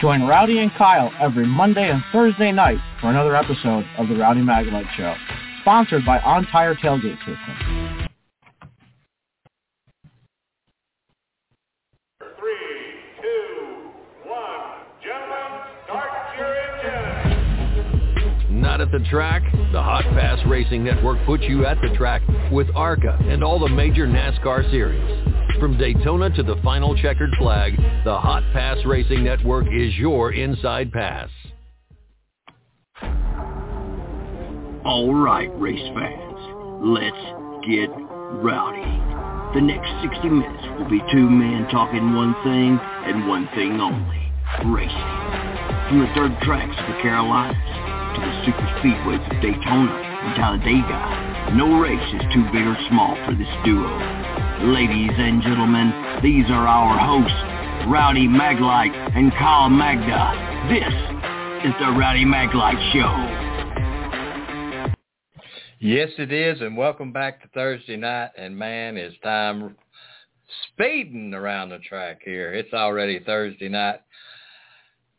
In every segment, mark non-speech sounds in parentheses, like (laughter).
Join Rowdy and Kyle every Monday and Thursday night for another episode of the Rowdy Maglite Show, sponsored by On Tire Tailgate System. Not at the track? The Hot Pass Racing Network puts you at the track with ARCA and all the major NASCAR series. From Daytona to the final checkered flag, the Hot Pass Racing Network is your inside pass. All right, race fans, let's get rowdy. The next 60 minutes will be two men talking one thing and one thing only, racing. From the dirt tracks of the Carolinas to the super speedways of Daytona and Talladega, no race is too big or small for this duo. Ladies and gentlemen, these are our hosts, Rowdy Maglite and Kyle Magda. This is the Rowdy Maglite Show. Yes, it is, and welcome back to Thursday night. And man, it's time speeding around the track here. It's already Thursday night.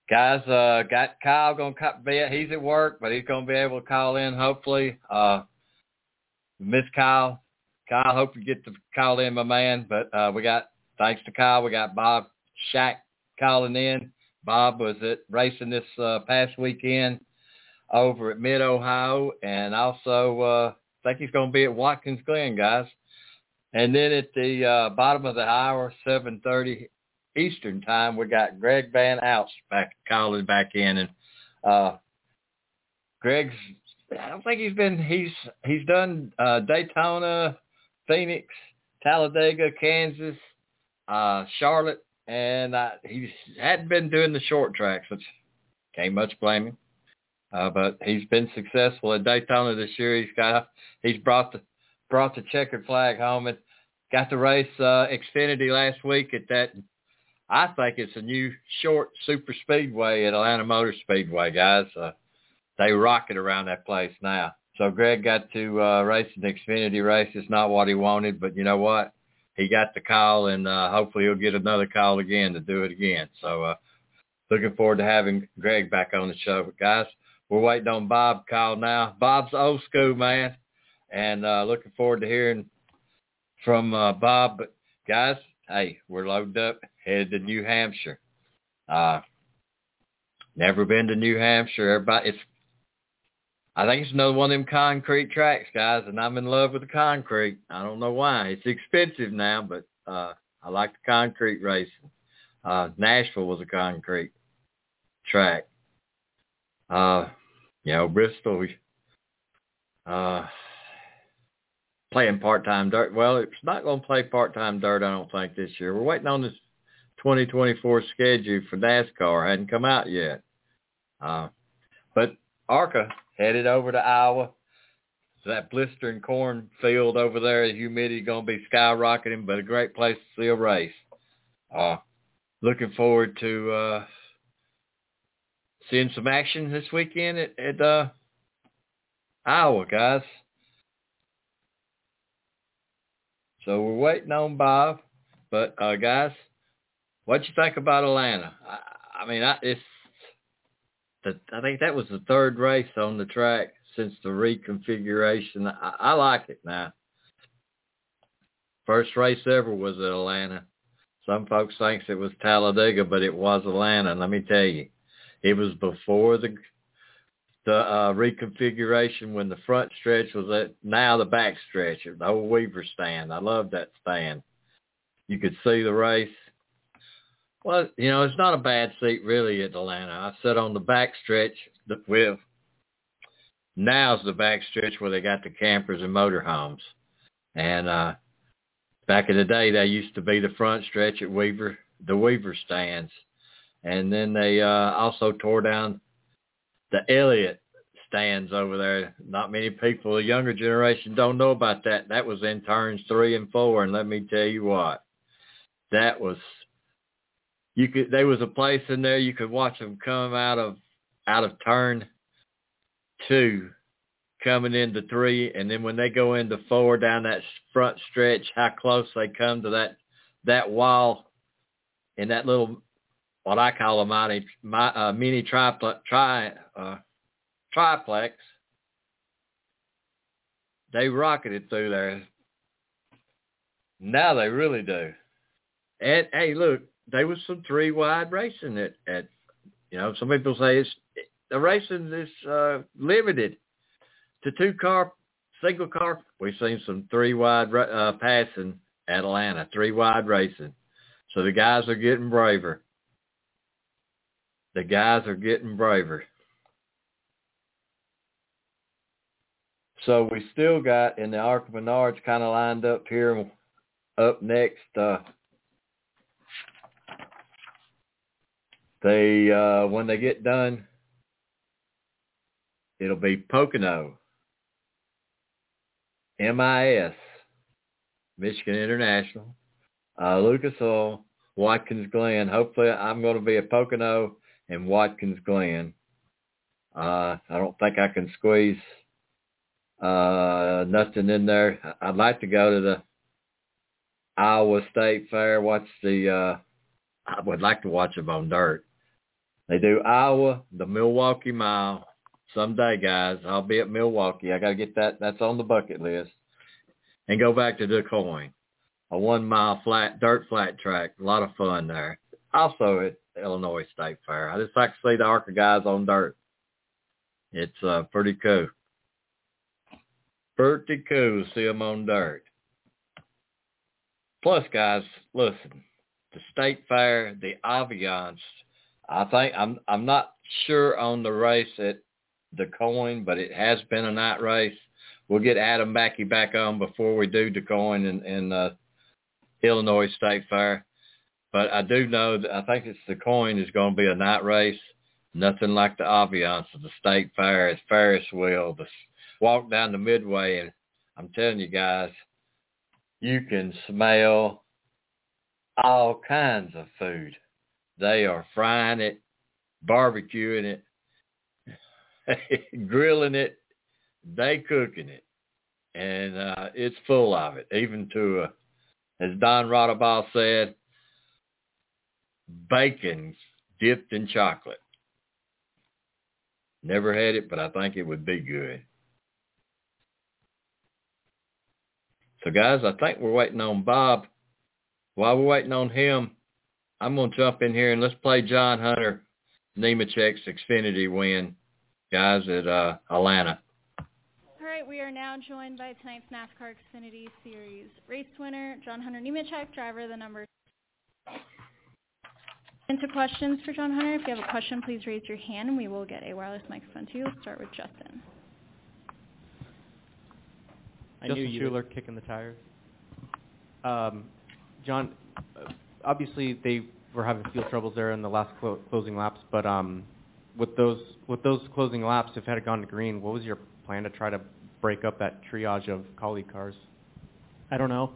Guys, uh, got Kyle gonna be he's at work, but he's gonna be able to call in hopefully. Uh, Miss Kyle, Kyle, hope you get to call in, my man. But uh, we got thanks to Kyle, we got Bob Schacht calling in. Bob was at racing this uh, past weekend over at Mid Ohio, and also uh, I think he's going to be at Watkins Glen, guys. And then at the uh, bottom of the hour, 7:30 Eastern time, we got Greg Van Alst back calling back in, and uh, Greg's. I don't think he's been. He's he's done uh, Daytona, Phoenix, Talladega, Kansas, uh, Charlotte, and uh, he hadn't been doing the short tracks, which can't much blame him. Uh, but he's been successful at Daytona this year. He's got he's brought the brought the checkered flag home and got to race uh, Xfinity last week at that. I think it's a new short super speedway at Atlanta Motor Speedway, guys. Uh, they rock it around that place now. So Greg got to uh, race an Xfinity race. It's not what he wanted, but you know what? He got the call, and uh, hopefully he'll get another call again to do it again. So uh, looking forward to having Greg back on the show. But guys, we're waiting on Bob call now. Bob's old school man, and uh, looking forward to hearing from uh, Bob. But guys, hey, we're loaded up, headed to New Hampshire. Uh, never been to New Hampshire. Everybody, it's I think it's another one of them concrete tracks, guys, and I'm in love with the concrete. I don't know why. It's expensive now, but uh, I like the concrete racing. Uh, Nashville was a concrete track. Uh, you know, Bristol, uh, playing part-time dirt. Well, it's not going to play part-time dirt, I don't think, this year. We're waiting on this 2024 schedule for NASCAR. It hadn't come out yet. Uh, but ARCA headed over to Iowa. That blistering cornfield over there, the humidity going to be skyrocketing, but a great place to see a race. Uh, looking forward to uh, seeing some action this weekend at, at uh, Iowa, guys. So we're waiting on Bob, but uh, guys, what you think about Atlanta? I, I mean, I, it's the, I think that was the third race on the track since the reconfiguration. I, I like it now. First race ever was at Atlanta. Some folks thinks it was Talladega, but it was Atlanta. Let me tell you, it was before the the uh, reconfiguration when the front stretch was at now the back stretch, the old Weaver stand. I love that stand. You could see the race. Well, you know, it's not a bad seat really at Atlanta. I sat on the back stretch with now's the back stretch where they got the campers and motorhomes. And uh back in the day they used to be the front stretch at Weaver the Weaver stands and then they uh, also tore down the Elliott stands over there. Not many people, the younger generation, don't know about that. That was in turns three and four, and let me tell you what, that was you could. There was a place in there you could watch them come out of out of turn two, coming into three, and then when they go into four down that front stretch, how close they come to that that wall in that little what I call a mini, my, uh, mini triplex, tri, uh, triplex. They rocketed through there. Now they really do. And hey, look, there was some three wide racing at, at you know, some people say it's the racing is uh, limited to two car, single car. We've seen some three wide uh, passing at Atlanta, three wide racing. So the guys are getting braver. The guys are getting braver. So we still got in the Arca Menards kind of lined up here. Up next, uh, they uh, when they get done, it'll be Pocono, MIS, Michigan International, uh, Lucas Oil, Watkins Glen. Hopefully, I'm going to be at Pocono and Watkins Glen. Uh, I don't think I can squeeze uh, nothing in there. I'd like to go to the Iowa State Fair. Watch the. Uh, I would like to watch them on dirt. They do Iowa, the Milwaukee Mile. Someday, guys, I'll be at Milwaukee. I got to get that. That's on the bucket list. And go back to DuQuoin, a one mile flat dirt flat track. A lot of fun there. Also at Illinois State Fair. I just like to see the ARCA guys on dirt. It's uh, pretty cool. Pretty cool to see them on dirt. Plus, guys, listen, the State Fair, the Aviance, I think I'm I'm not sure on the race at DuQuoin, but it has been a night race. We'll get Adam Backey back on before we do DuQuoin in, in uh, Illinois State Fair. But I do know that I think it's DuQuoin is going to be a night race. Nothing like the ambiance of the State Fair. It's Ferris wheel. The walk down the midway, and I'm telling you guys, you can smell all kinds of food. They are frying it, barbecuing it, (laughs) grilling it, they cooking it, and uh, it's full of it. Even to, uh, as Don Rodabaugh said, bacon dipped in chocolate. Never had it, but I think it would be good. So guys, I think we're waiting on Bob. While we're waiting on him, I'm going to jump in here and let's play John Hunter Nemechek's Xfinity win, guys, at uh, Atlanta. All right, we are now joined by tonight's NASCAR Xfinity Series race winner, John Hunter Nemechek, driver of the number. Into questions for John Hunter. If you have a question, please raise your hand and we will get a wireless microphone to you. We'll start with Justin. I Justin knew you Schuler kicking the tires. Um, John, obviously they were having field troubles there in the last clo- closing laps, but um, with those with those closing laps, if it had gone to green, what was your plan to try to break up that triage of Kaulig cars? I don't know.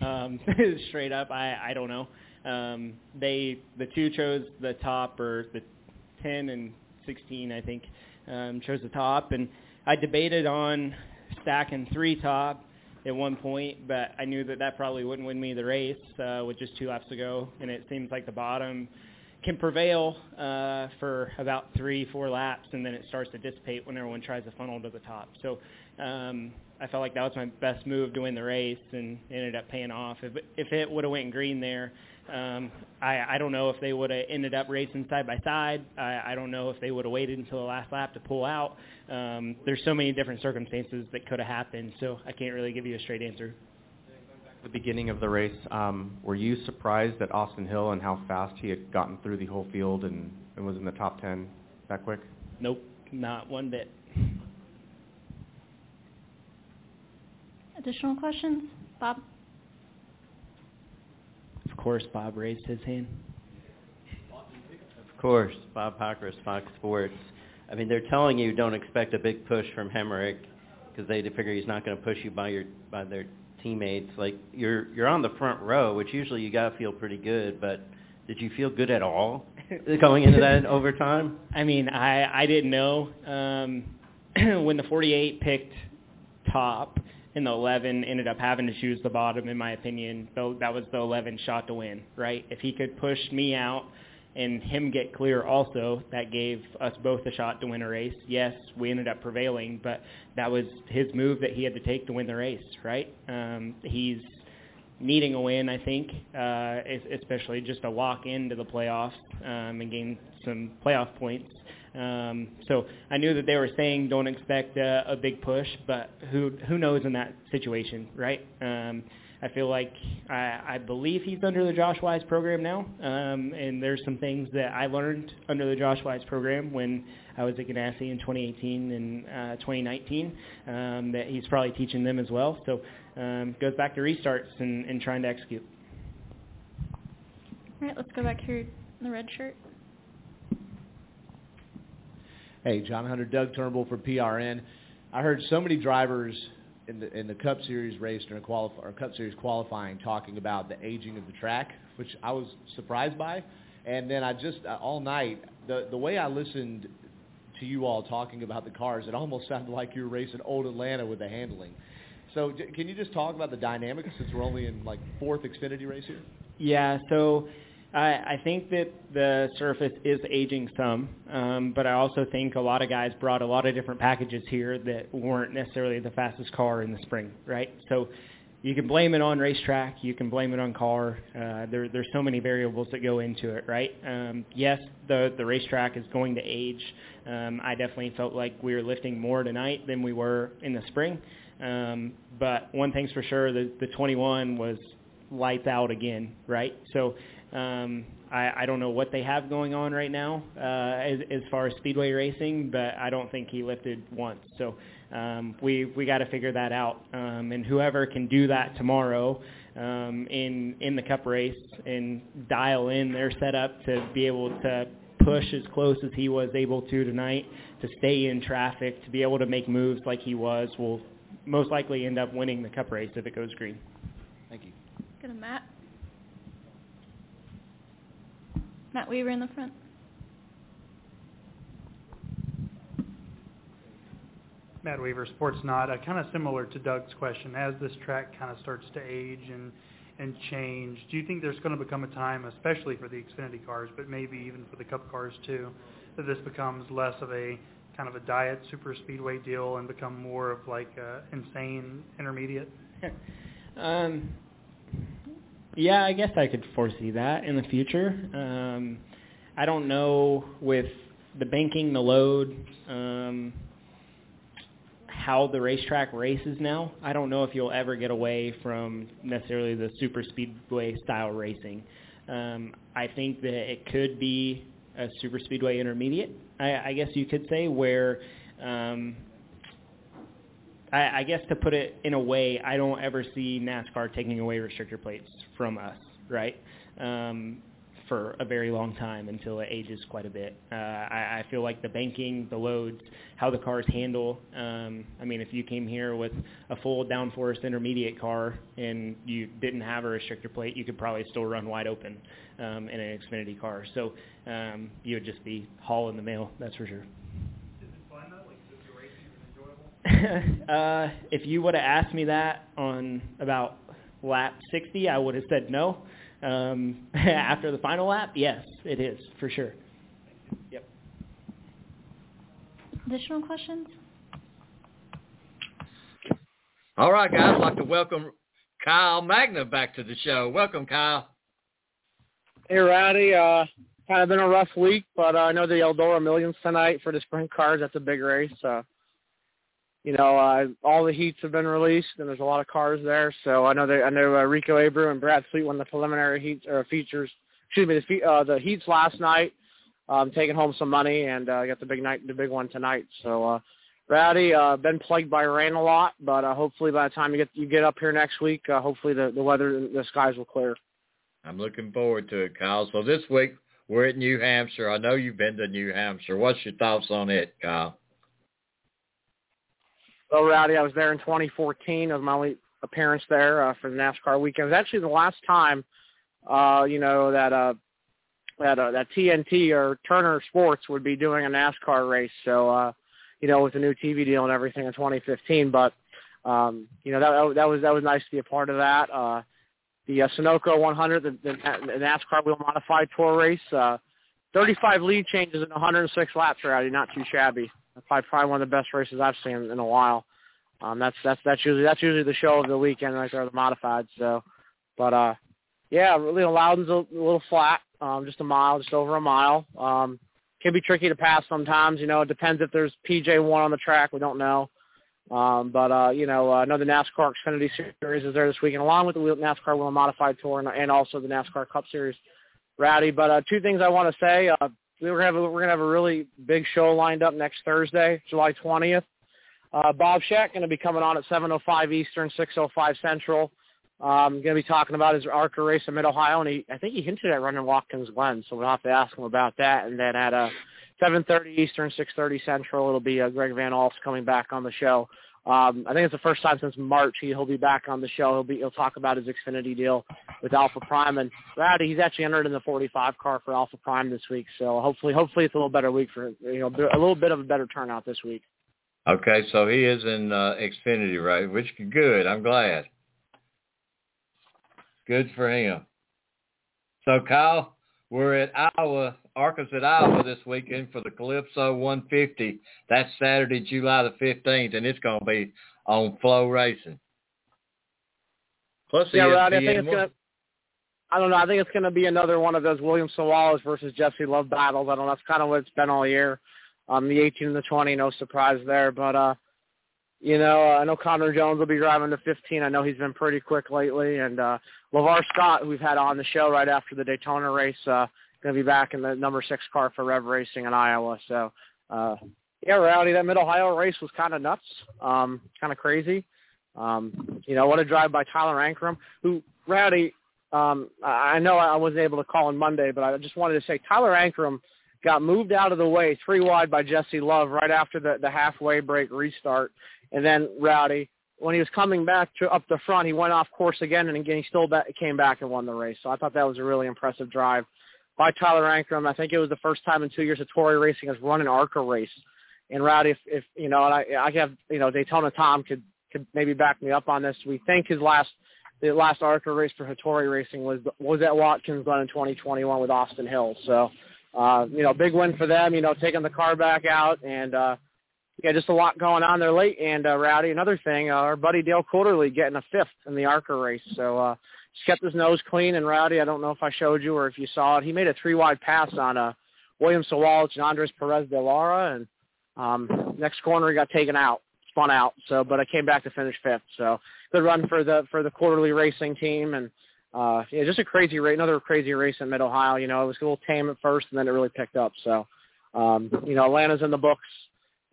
Um, (laughs) straight up, I I don't know. Um, they the two chose the top or the 10 and 16, I think, um, chose the top, and I debated on stacking three top at one point, but I knew that that probably wouldn't win me the race uh, with just two laps to go, and it seems like the bottom can prevail uh, for about three, four laps, and then it starts to dissipate when everyone tries to funnel to the top. So um, I felt like that was my best move to win the race, and ended up paying off. If if it would have went green there, um, I, I don't know if they would have ended up racing side by side. I, I don't know if they would have waited until the last lap to pull out. Um, there's so many different circumstances that could have happened, so I can't really give you a straight answer. the beginning of the race, um, were you surprised at Austin Hill and how fast he had gotten through the whole field and, and was in the top 10 that quick? Nope, not one bit. Additional questions? Bob? Of course, Bob raised his hand. Of course, Bob Pockrass, Fox Sports. I mean, they're telling you don't expect a big push from Hemric because they figure he's not going to push you by your by their teammates. Like you're you're on the front row, which usually you got to feel pretty good. But did you feel good at all (laughs) going into that (laughs) overtime? I mean, I I didn't know um, (clears throat) when the 48 picked top and the 11 ended up having to choose the bottom, in my opinion. Though that was the 11 shot to win, right? If he could push me out and him get clear also, that gave us both a shot to win a race. Yes, we ended up prevailing, but that was his move that he had to take to win the race, right? Um, he's needing a win, I think, uh, especially just to lock into the playoffs um, and gain some playoff points. Um, so I knew that they were saying don't expect a, a big push, but who who knows in that situation, right? Um, I feel like I, I believe he's under the Josh Wise program now, um, and there's some things that I learned under the Josh Wise program when I was at Ganassi in 2018 and uh, 2019 um, that he's probably teaching them as well. So um, goes back to restarts and, and trying to execute. All right, let's go back here in the red shirt. Hey, John Hunter, Doug Turnbull for PRN. I heard so many drivers in the in the Cup Series race during qualif- or Cup Series qualifying talking about the aging of the track, which I was surprised by. And then I just uh, all night the the way I listened to you all talking about the cars, it almost (laughs) sounded like you were racing old Atlanta with the handling. So can you just talk about the dynamics since we're only in like fourth Xfinity race here? Yeah, so I, I think that the surface is aging some, um, but I also think a lot of guys brought a lot of different packages here that weren't necessarily the fastest car in the spring, right? So you can blame it on racetrack, you can blame it on car. Uh, there, there's so many variables that go into it, right? Um, yes, the the racetrack is going to age. Um, I definitely felt like we were lifting more tonight than we were in the spring. Um, but one thing's for sure, the, the 21 was lights out again, right? So um, I, I don't know what they have going on right now uh, as, as far as speedway racing, but I don't think he lifted once. So um, we we got to figure that out. Um, and whoever can do that tomorrow um, in in the Cup race and dial in their setup to be able to push as close as he was able to tonight, to stay in traffic, to be able to make moves like he was, will most likely end up winning the Cup race if it goes green. Thank you. Go to Matt. Matt Weaver in the front. Matt Weaver, Sportsnaut. Uh, kind of similar to Doug's question, as this track kind of starts to age and and change, do you think there's going to become a time, especially for the Xfinity cars, but maybe even for the Cup cars too, that this becomes less of a kind of a diet super speedway deal and become more of like a insane intermediate? um, yeah, I guess I could foresee that in the future. Um, I don't know with the banking, the load, um, how the racetrack races now. I don't know if you'll ever get away from necessarily the super speedway style racing. Um, I think that it could be a super speedway intermediate. I, I guess you could say where. Um, I, I guess to put it in a way, I don't ever see NASCAR taking away restrictor plates from us, right? Um, for a very long time until it ages quite a bit. Uh, I, I feel like the banking, the loads, how the cars handle. Um, I mean, if you came here with a full downforce intermediate car and you didn't have a restrictor plate, you could probably still run wide open um, in an Xfinity car. So um, you would just be hauling the mail, that's for sure. (laughs) uh, if you would have asked me that on about lap 60, I would have said no. Um, (laughs) after the final lap, yes, it is for sure. Yep. Additional questions? All right, guys, I'd like to welcome Kyle Magna back to the show. Welcome, Kyle. Hey, Rowdy. Uh, kind of been a rough week, but uh, I know the Eldora Millions tonight for the sprint cars. That's a big race. Uh, you know, uh, all the heats have been released, and there's a lot of cars there. So I know they, I know uh, Rico Abreu and Brad Sweet won the preliminary heats or features. Excuse me, the, fe- uh, the heats last night. Um, taking home some money, and uh, got the big night, the big one tonight. So, uh, Rowdy, uh, been plagued by rain a lot, but uh, hopefully by the time you get you get up here next week, uh, hopefully the the weather, the skies will clear. I'm looking forward to it, Kyle. So this week we're at New Hampshire. I know you've been to New Hampshire. What's your thoughts on it, Kyle? Well, Rowdy, I was there in 2014. It was my only appearance there uh, for the NASCAR weekend. It was actually the last time, uh, you know, that uh, that uh, that TNT or Turner Sports would be doing a NASCAR race. So, uh, you know, with the new TV deal and everything in 2015. But, um, you know, that that was that was nice to be a part of that. Uh, the uh, Sunoco 100, the, the, NASCAR Whelen modified tour race. Uh, 35 lead changes in 106 laps already. Not too shabby. Probably probably one of the best races I've seen in a while. Um, that's that's that's usually that's usually the show of the weekend right there, the modified. So, but uh, yeah, really Loudon's a, a little flat, um, just a mile, just over a mile. Um, can be tricky to pass sometimes. You know, it depends if there's PJ one on the track. We don't know. Um, but uh, you know, uh, I know the NASCAR Xfinity Series is there this weekend, along with the NASCAR Whelen Modified Tour and, and also the NASCAR Cup Series. Rowdy, but uh, two things I want to say. Uh, we're gonna have a, we're gonna have a really big show lined up next Thursday, July 20th. Uh, Bob Schacht going to be coming on at 7:05 Eastern, 6:05 Central. Um, going to be talking about his ARCA race in Mid Ohio, and he I think he hinted at running Watkins Glen, so we'll have to ask him about that. And then at uh, 7:30 Eastern, 6:30 Central, it'll be uh, Greg Van Alst coming back on the show. Um, I think it's the first time since March he, he'll be back on the show. He'll be he'll talk about his Xfinity deal with Alpha Prime and. He's actually entered in the 45 car for Alpha Prime this week. So hopefully hopefully it's a little better week for you know a little bit of a better turnout this week. Okay, so he is in uh, Xfinity, right? Which good. I'm glad. Good for him. So Kyle, we're at Iowa, Arkansas at Iowa this weekend for the Calypso 150. That's Saturday, July the 15th, and it's going to be on FloRacing. Plus, yeah, Rod, I think it's going to. I don't know. I think it's going to be another one of those William Sawalich versus Jesse Love battles. I don't know. That's kind of what it's been all year. Um, the 18 and the 20, no surprise there. But uh, you know, uh, I know Connor Jones will be driving the 15. I know he's been pretty quick lately, and uh, Lavar Scott, who we've had on the show right after the Daytona race, uh, going to be back in the number six car for Rev Racing in Iowa. So, uh, yeah, Rowdy, that Mid Ohio race was kind of nuts, um, kind of crazy. Um, you know, what a drive by Tyler Ankrum, who Rowdy. Um, I know I wasn't able to call on Monday, but I just wanted to say Tyler Ankrum got moved out of the way three wide by Jesse Love right after the, the halfway break restart. And then Rowdy, when he was coming back to up the front, he went off course again, and again he still back, came back and won the race. So I thought that was a really impressive drive by Tyler Ankrum. I think it was the first time in two years that Hattori Racing has run an ARCA race. And Rowdy, if, if you know, and I, I have, you know, Daytona Tom could could maybe back me up on this. We think his last the last ARCA race for Hattori Racing was was at Watkins Glen in 2021 with Austin Hill. So uh, you know, big win for them, you know, taking the car back out and, uh, yeah, just a lot going on there late. And, uh, Rowdy, another thing, uh, our buddy Dale Quarterley getting a fifth in the ARCA race. So, uh, just kept his nose clean and Rowdy. I don't know if I showed you or if you saw it. He made a three wide pass on, uh, William Sawalich and Andres Perez de Lara. And, um, next corner he got taken out, spun out. So, but I came back to finish fifth. So good run for the, for the Quarterley racing team. And, uh, yeah, just a crazy race, another crazy race in Mid Ohio. You know, it was a little tame at first, and then it really picked up. So, um, you know, Atlanta's in the books,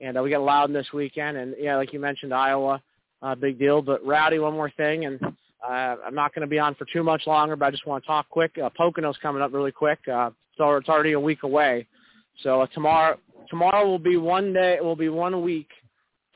and uh, we got Loudon this weekend, and yeah, like you mentioned, Iowa, uh, big deal. But Rowdy, one more thing, and uh, I'm not going to be on for too much longer, but I just want to talk quick. Uh, Pocono's coming up really quick, uh, so it's already a week away. So uh, tomorrow, tomorrow will be one day, it will be one week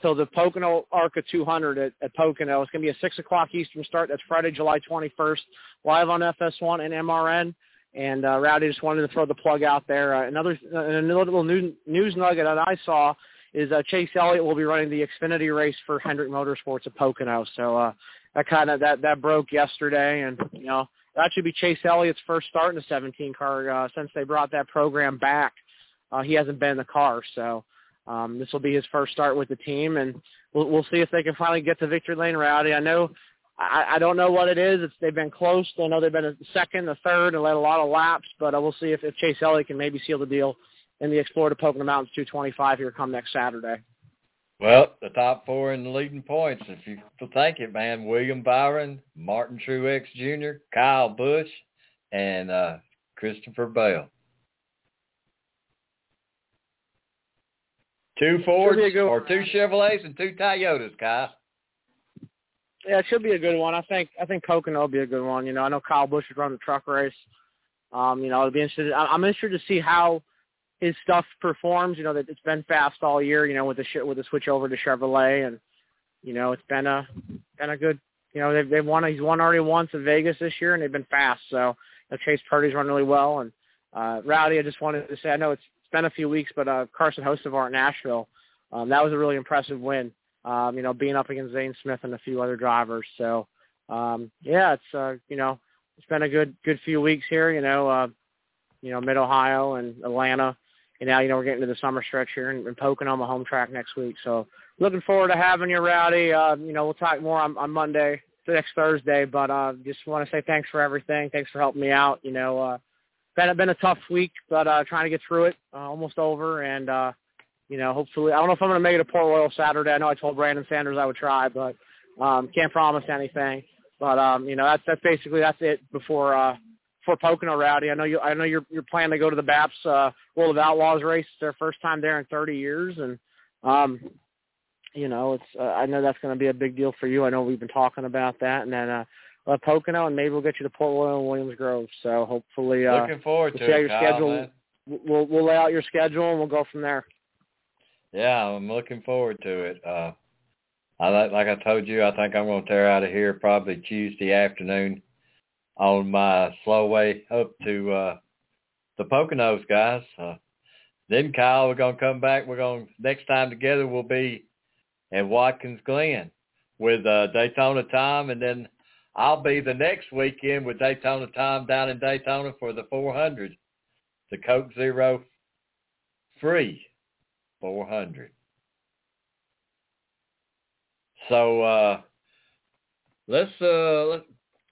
till the Pocono ARCA 200 at, at Pocono. It's going to be a 6 o'clock Eastern start. That's Friday, July 21st, live on FS1 and MRN. And uh, Rowdy just wanted to throw the plug out there. Uh, another, uh, another little news, news nugget that I saw is uh, Chase Elliott will be running the Xfinity race for Hendrick Motorsports at Pocono. So uh, that kind of that that broke yesterday, and you know that should be Chase Elliott's first start in the 17 car uh, since they brought that program back. Uh, he hasn't been in the car, so um, this will be his first start with the team, and we'll, we'll see if they can finally get to victory lane rowdy. I know, I, I don't know what it is. It's, they've been close. I know they've been a second, a third, and led a lot of laps, but uh, we'll see if, if Chase Elliott can maybe seal the deal in the Explore the Pocono Mountains 225 here come next Saturday. Well, the top four in the leading points, if you think it, man, William Byron, Martin Truex Jr., Kyle Busch, and uh, Christopher Bell. Two Fords or two Chevrolets and two Toyotas, Kyle. Yeah, it should be a good one. I think I think Pocono will be a good one. You know, I know Kyle Busch is running the truck race. Um, you know, it'll be interested. I'm interested to see how his stuff performs. You know, that it's been fast all year. You know, with the with the switch over to Chevrolet, and you know, it's been a been a good. You know, they've they've won. He's won already once in Vegas this year, and they've been fast. So, you know, Chase Purdy's run really well, and uh, Rowdy. I just wanted to say, I know it's, it's been a few weeks, but uh, Carson Hocevar at Nashville, um, that was a really impressive win. Um, you know, being up against Zane Smith and a few other drivers. So, um, yeah, it's uh, you know, it's been a good good few weeks here. You know, uh, you know, Mid Ohio and Atlanta. And now, you know, we're getting to the summer stretch here and, and Pocono, my home track next week. So looking forward to having you, Rowdy. Uh, you know, we'll talk more on, on Monday, next Thursday. But uh, just want to say thanks for everything. Thanks for helping me out. You know, uh, been been a tough week, but uh, trying to get through it. Uh, almost over, and uh, you know, hopefully, I don't know if I'm going to make it to Port Royal Saturday. I know I told Brandon Sanders I would try, but um, can't promise anything. But um, you know, that's that's basically that's it before uh, for Pocono Rowdy. I know you. I know you're you're planning to go to the BAPS uh, World of Outlaws race. It's their first time there in 30 years, and um, you know, it's. Uh, I know that's going to be a big deal for you. I know we've been talking about that, and then uh, uh, Pocono, and maybe we'll get you to Port Royal and Williams Grove. So hopefully, uh, looking forward we'll to see how your Kyle, schedule. man. We'll we'll lay out your schedule and we'll go from there. Yeah, I'm looking forward to it. Uh, I like, like I told you, I think I'm going to tear out of here probably Tuesday afternoon on my slow way up to uh, the Poconos, guys. Uh, then Kyle, we're to come back. We're to next time together we'll be at Watkins Glen with uh, Daytona Tom, and then I'll be the next weekend with Daytona Tom down in Daytona for the 400, the Coke Zero free 400. So uh let's uh let,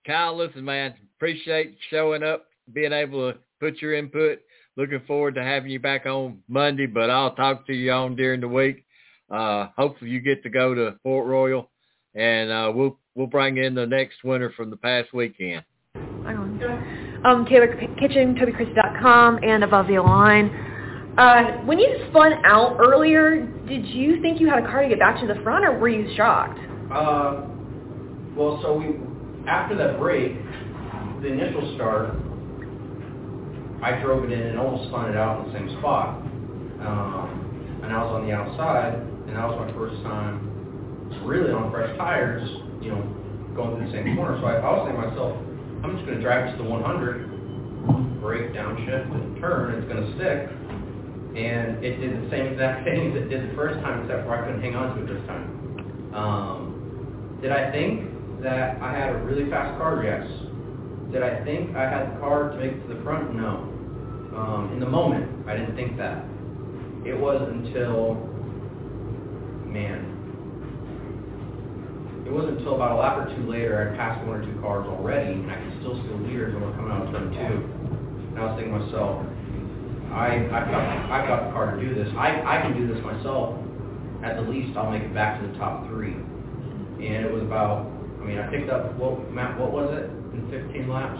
Kyle, listen, man, appreciate showing up, being able to put your input. Looking forward to having you back on Monday, but I'll talk to you on during the week. Uh hopefully you get to go to Port Royal and uh we'll we'll bring in the next winner from the past weekend. Um, Taylor Kitchen, TobyChristie.com, and Above the Line. Uh, when you spun out earlier, did you think you had a car to get back to the front, or were you shocked? Uh, well, so we after that break, the initial start, I drove it in and almost spun it out in the same spot. Um, and I was on the outside, and that was my first time really on fresh tires, you know, going through the same corner. So I, I was saying to myself, I'm just going to drive to 100, brake, downshift, and turn. It's going to stick. And it did the same exact (laughs) thing as it did the first time, except for I couldn't hang on to it this time. Um, did I think that I had a really fast car? Yes. Did I think I had the car to make it to the front? No. Um, in the moment, I didn't think that. It was until, man, it wasn't until about a lap or two later I'd passed one or two cars already, and I could still see the leaders we're coming out of turn two. And I was thinking to myself, I, I've got, I've got the car to do this. I, I can do this myself. At the least, I'll make it back to the top three. And it was about, I mean, I picked up, what, Matt, what was it in 15 laps?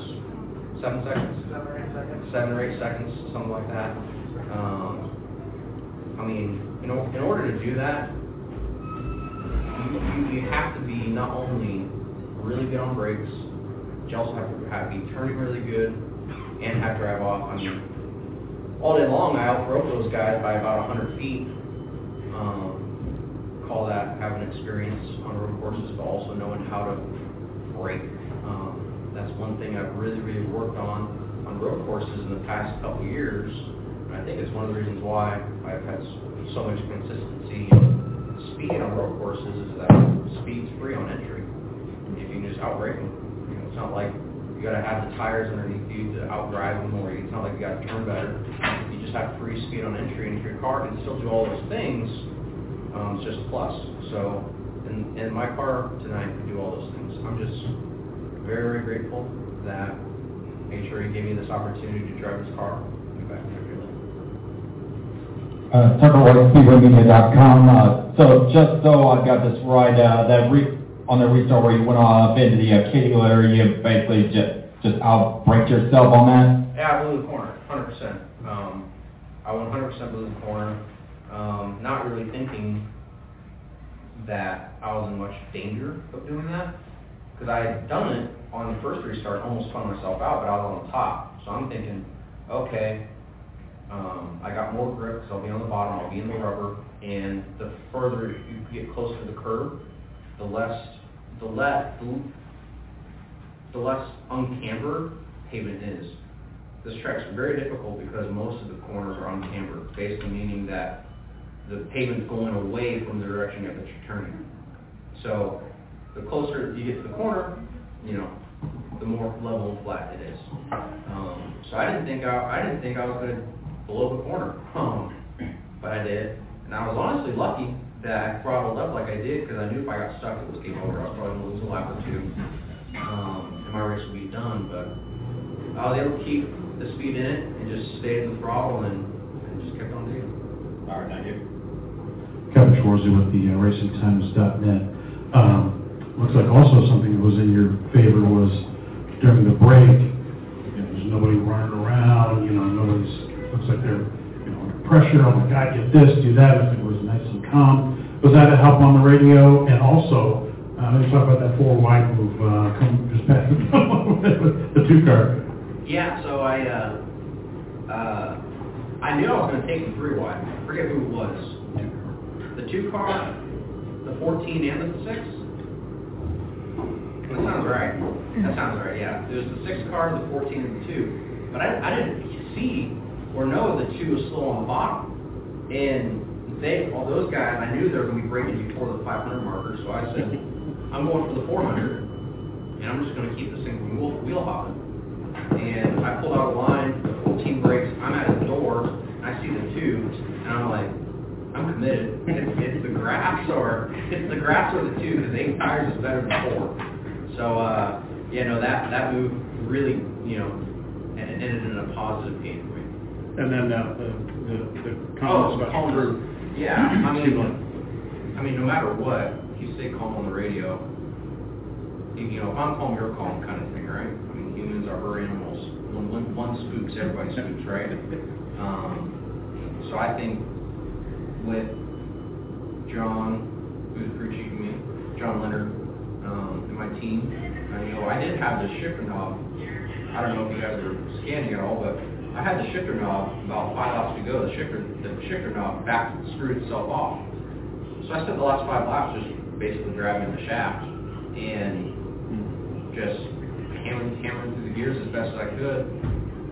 Seven seconds? Seven or eight seconds. Seven or eight seconds, something like that. Um, I mean, in, in order to do that, you, you, you have to be not only really good on brakes, but you also have to have, be turning really good and have drive off. I mean, all day long, I outrode those guys by about 100 feet. Um, call that having experience on road courses, but also knowing how to brake. Um, that's one thing I've really, really worked on on road courses in the past couple years. And I think it's one of the reasons why I've had so much consistency and speed on road courses is that speed's free on entry. If you can just outbrake them, you know, it's not like you got to have the tires underneath you to outdrive them, or it's not like you got to turn better. You just have free speed on entry, and if your car can still do all those things, um, it's just a plus. So, and, and my car tonight can do all those things. I'm just very, very grateful that HRE gave me this opportunity to drive this car and back to Fairfield. Uh, Tucker White, SpeedwayMedia.com. Uh, so just so I got this right, uh, that re- on the restart where you went up into the uh, kitty litter, you basically just just outbraked yourself on that. Yeah, I blew the corner, 100%. Um, I 100% blew the corner, um, not really thinking that I was in much danger of doing that. Because I had done it on the first restart, almost spun myself out, but I was on the top. So I'm thinking, okay, um, I got more grip so I'll be on the bottom, I'll be in the rubber, and the further you get closer to the curb, the less, the less, the, less uncambered pavement is. This track's very difficult because most of the corners are uncambered, basically meaning that the pavement's going away from the direction that you're turning. So the closer you get to the corner, you know, the more level and flat it is. Um, so I didn't think I, I didn't think I was going to blow the corner, um, but I did, and I was honestly lucky that I throttled up like I did because I knew if I got stuck it was game over. I was probably going to lose a lap or two, um, and my race would be done. But I was able to keep the speed in it and just stay in the throttle and, and just kept on digging. All right, thank you. Kevin Schwarzy with the uh, RacingTimes.net. Um, looks like also something that was in your favor was during the break, you know, there's nobody running around, you know, nobody's, looks like they're, you know, under pressure, oh my God, get this, do that, I think it was nice and calm. Was that a help on the radio? And also, uh, let's talk about that four wide move, uh, come just past (laughs) the two car. Yeah, so I, uh, uh, I knew I was going to take the three wide. I forget who it was. The two car, the 14 and the six. That sounds right. That mm-hmm. sounds right. Yeah, there was the six car, the 14, and the two. But I, I didn't see or know the two was still on the bottom. And they, all those guys, I knew they were going to be breaking before the 500 marker. So I said, (laughs) I'm going for the 400, and I'm just going to keep this thing from wheel, wheel hopping and I pulled out a line, the 14 brakes, I'm at the door, and I see the two, and I'm like, I'm committed. (laughs) It's, it's (laughs) the grass or, the grass or the two, because eight tires is better than four. So, uh, yeah, no, that, that move really, you know, and it ended in a positive game for me. And then uh, the, the, the Oh, about calm. Yeah, I mean, I mean, no matter what, you stay calm on the radio, you you know, if I'm calm, you're calm kind of thing, right? I mean, humans are her animals. When, when one spooks, everybody spooks, right? (laughs) Um, so I think with John, who's the crew chief of me, John Leonard, um, and my team, you know, I did have the shifter knob. I don't know if you guys are scanning at all, but I had the shifter knob about five laps to go. The shifter, the shifter knob back screwed itself off. So I spent the last five laps just basically grabbing the shaft and just hammering, hammering through the gears as best as I could.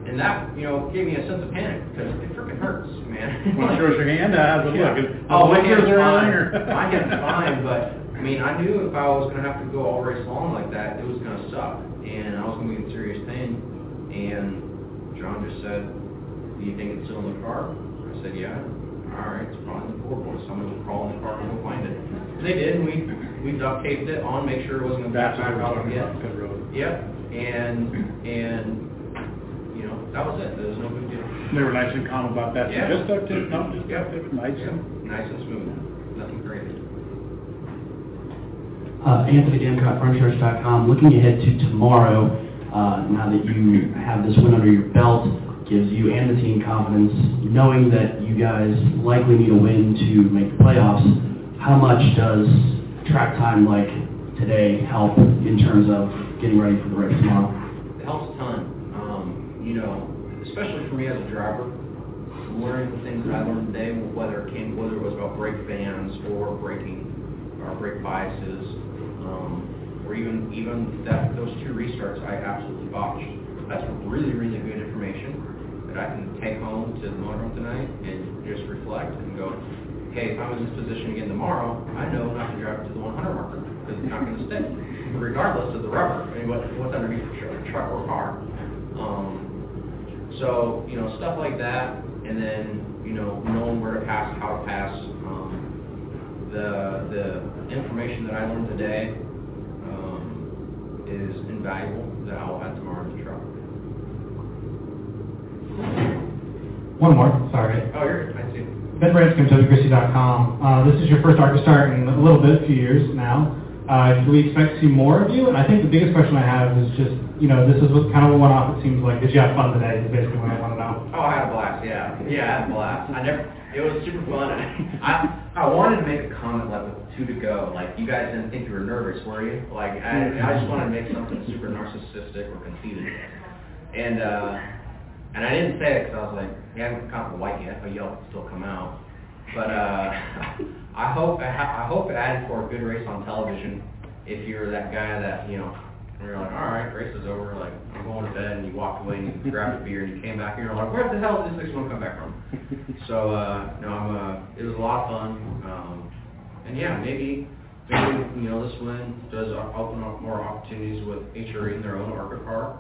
And that, you know, gave me a sense of panic because it freaking hurts, man. Want to us your hand? Uh, it Yeah. look? Oh, my hand's fine. (laughs) My hand's fine, but, I mean, I knew if I was gonna have to go all race long like that, it was gonna suck, and I was gonna be in serious pain. And John just said, do you think it's still in the car? I said, yeah. All right, it's probably in the floorboard, so I'm gonna crawl in the car and go find it. And they did, and we, we duct taped it on, make sure it wasn't gonna That's back out again. Road. Yep, and, and, that was it, there was no big deal. They were nice and calm about that. Yeah. Just duct tape, no, just Yep. duct tape, nice Yep, and. Nice and smooth, nothing crazy. Uh, Anthony Gamcott, Frontstretch.com. Looking ahead to tomorrow, uh, now that you have this win under your belt, gives you and the team confidence, knowing that you guys likely need a win to make the playoffs. How much does track time like today help in terms of getting ready for the race tomorrow? It helps a ton. You know, especially for me as a driver, learning the things that I learned today, whether it came, whether it was about brake fans or braking, or brake biases, um, or even even that those two restarts I absolutely botched. That's really really good information that I can take home to the motorhome tonight and just reflect and go, hey, if I'm in this position again tomorrow, I know not to drive to the 100 marker because it's not going to stick, regardless of the rubber and what, what's underneath the truck or car. Um, so, you know, stuff like that, and then, you know, knowing where to pass, how to pass. Um, the, the information that I learned today um, is invaluable that I'll add tomorrow to the truck. One more, sorry. Oh, you're. I see. Ben Branscombe, WChristy.com. Uh, this is your first ARCA start in a little bit, a few years now. Uh, do we expect to see more of you? And I think the biggest question I have is just, you know, this is what kind of a one-off it seems like. Did you have fun today is basically what I want to know. Oh, I had a blast. Yeah, yeah, I had a blast. I never. It was super fun. I I wanted to make a comment like with two to go. Like you guys didn't think you were nervous, were you? Like I I just wanted to make something super narcissistic or conceited. And uh, and I didn't say it because I was like, you haven't caught the white yet, but you'll still come out. But uh, I hope I, I hope it added for a good race on television. If you're that guy that you know, and you're like, all right, race is over, like I'm going to bed, and you walked away and you grabbed a beer and you came back and you're like, where the hell did this six one come back from? (laughs) so uh, no, I'm, uh, it was a lot of fun. Um, and yeah, maybe maybe, you know, this win does open up more opportunities with HRE in their own ARCA car,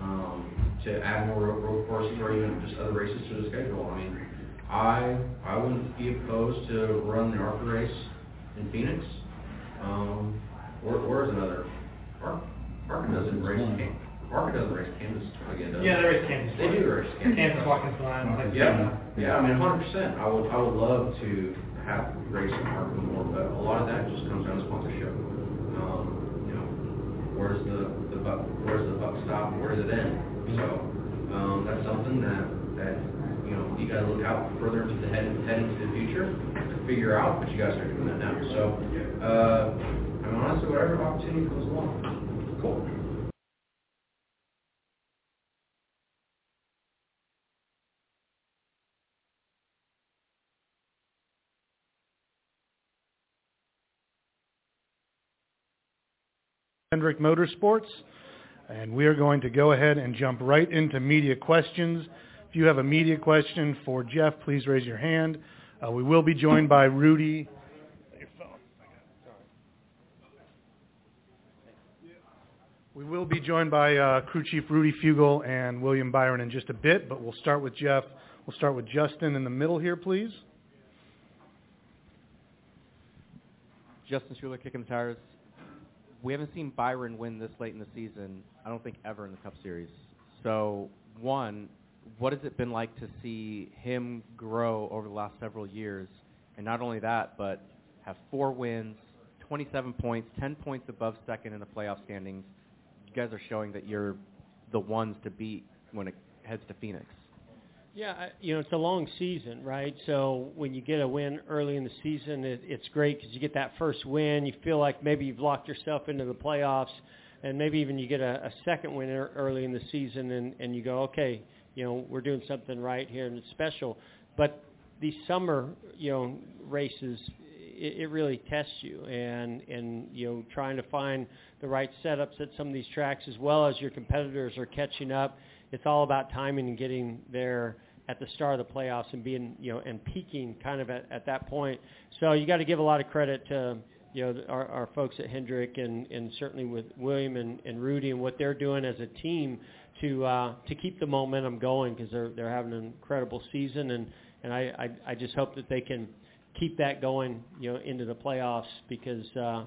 um, to add more road, road courses or even just other races to the schedule. I mean, I, I wouldn't be opposed to run the ARCA race in Phoenix. Um, or, or is another, ARCA, ARCA doesn't race, Can- ARCA doesn't race Kansas again, does it? Yeah, they race Kansas. They do race Kansas. Kansas, Watkins Glen, like- Yeah, yeah, I mean, hundred percent, I would, I would love to have racing ARCA more, but a lot of that just comes down to sponsorship. Um, you know, where's the, the buck, where's the buck stop, where does it end? So, um, that's something that, that, you know, you gotta look out further into the head, head into the future to figure out, but you guys are doing that now, so, uh, I mean, honestly, whatever opportunity comes along, cool. Hendrick Motorsports, and we are going to go ahead and jump right into media questions. If you have a media question for Jeff, please raise your hand. Uh, we will be joined by Rudy. We will be joined by uh, Crew Chief Rudy Fugle and William Byron in just a bit, but we'll start with Jeff. We'll start with Justin in the middle here, please. Justin Schuler kicking the tires. We haven't seen Byron win this late in the season, I don't think ever in the Cup Series. So, one, what has it been like to see him grow over the last several years? And not only that, but have four wins, 27 points, 10 points above second in the playoff standings. Guys are showing that you're the ones to beat when it heads to Phoenix. Yeah, you know, it's a long season, right? So when you get a win early in the season, it, it's great because you get that first win. You feel like maybe you've locked yourself into the playoffs, and maybe even you get a, a second win early in the season, and, and you go, okay, you know, we're doing something right here, and it's special. But these summer, you know, races, it, it really tests you, and and you know, trying to find the right setups at some of these tracks, as well as your competitors are catching up. It's all about timing and getting there at the start of the playoffs and being, you know, and peaking kind of at, at that point. So you got to give a lot of credit to, you know, our, our folks at Hendrick and, and certainly with William and, and Rudy and what they're doing as a team to uh, to keep the momentum going because they're they're having an incredible season and and I, I I just hope that they can keep that going, you know, into the playoffs because. Uh,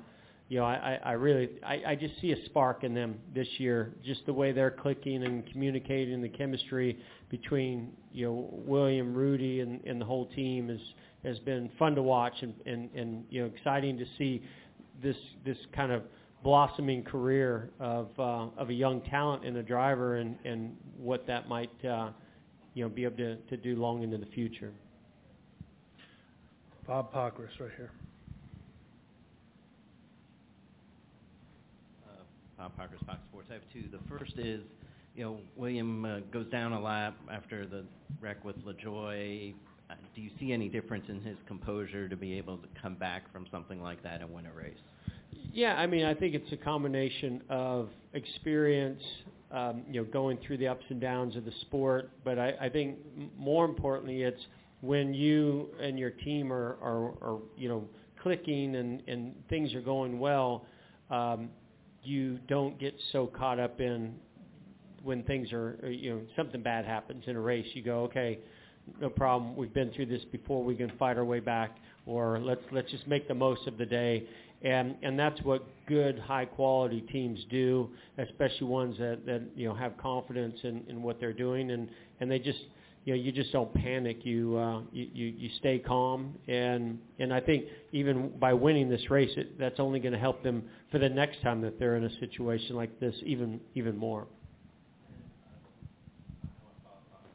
you know, I, I really, I, I just see a spark in them this year, just the way they're clicking and communicating, the chemistry between, you know, William, Rudy, and, and the whole team is, has been fun to watch and, and, and, you know, exciting to see this, this kind of blossoming career of, uh, of a young talent and a driver and, and what that might, uh, you know, be able to, to do long into the future. Bob Pockrass right here. Bob Pockrass, Fox Sports. I have two. The first is, you know, William uh, goes down a lap after the wreck with LaJoie. Uh, do you see any difference in his composure to be able to come back from something like that and win a race? Yeah, I mean, I think it's a combination of experience, um, you know, going through the ups and downs of the sport, but I, I think more importantly, it's when you and your team are, are, are you know, clicking and, and things are going well, um, you don't get so caught up in when things are, uh, you know, something bad happens in a race. You go, okay, no problem. We've been through this before. We can fight our way back, or let's let's just make the most of the day. And and that's what good, high quality teams do, especially ones that that you know have confidence in in what they're doing, and and they just you know you just don't panic. You uh, you, you you stay calm, and and I think even by winning this race, it, that's only going to help them for the next time that they're in a situation like this, even even more.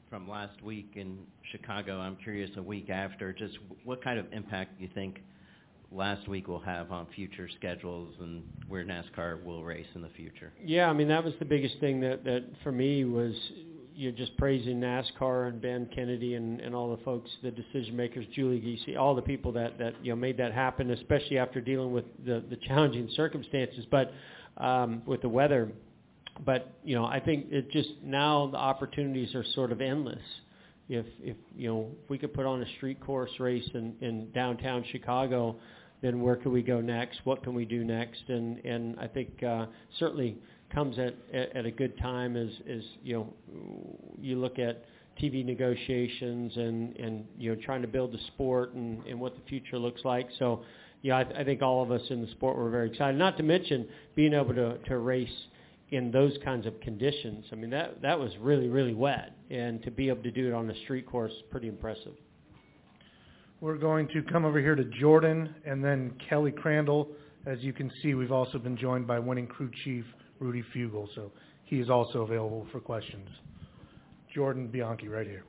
From last week in Chicago, I'm curious a week after, just what kind of impact do you think last week will have on future schedules and where NASCAR will race in the future? Yeah, I mean that was the biggest thing that that for me was you know, just praising NASCAR and Ben Kennedy and, and all the folks, the decision makers, Julie Giese, all the people that that you know made that happen, especially after dealing with the the challenging circumstances, but um, with the weather. But you know, I think it just now the opportunities are sort of endless. If if you know if we could put on a street course race in in downtown Chicago, then where can we go next? What can we do next? And and I think uh, certainly comes at, at at a good time as as you know you look at TV negotiations and and you know trying to build the sport and and what the future looks like. So yeah, I, I think all of us in the sport were very excited. Not to mention being able to to race in those kinds of conditions. I mean that that was really really wet, and to be able to do it on a street course, pretty impressive. We're going to come over here to Jordan and then Kelly Crandall. As you can see, we've also been joined by winning crew chief Rudy Fugle, so he is also available for questions. Jordan Bianchi, right here.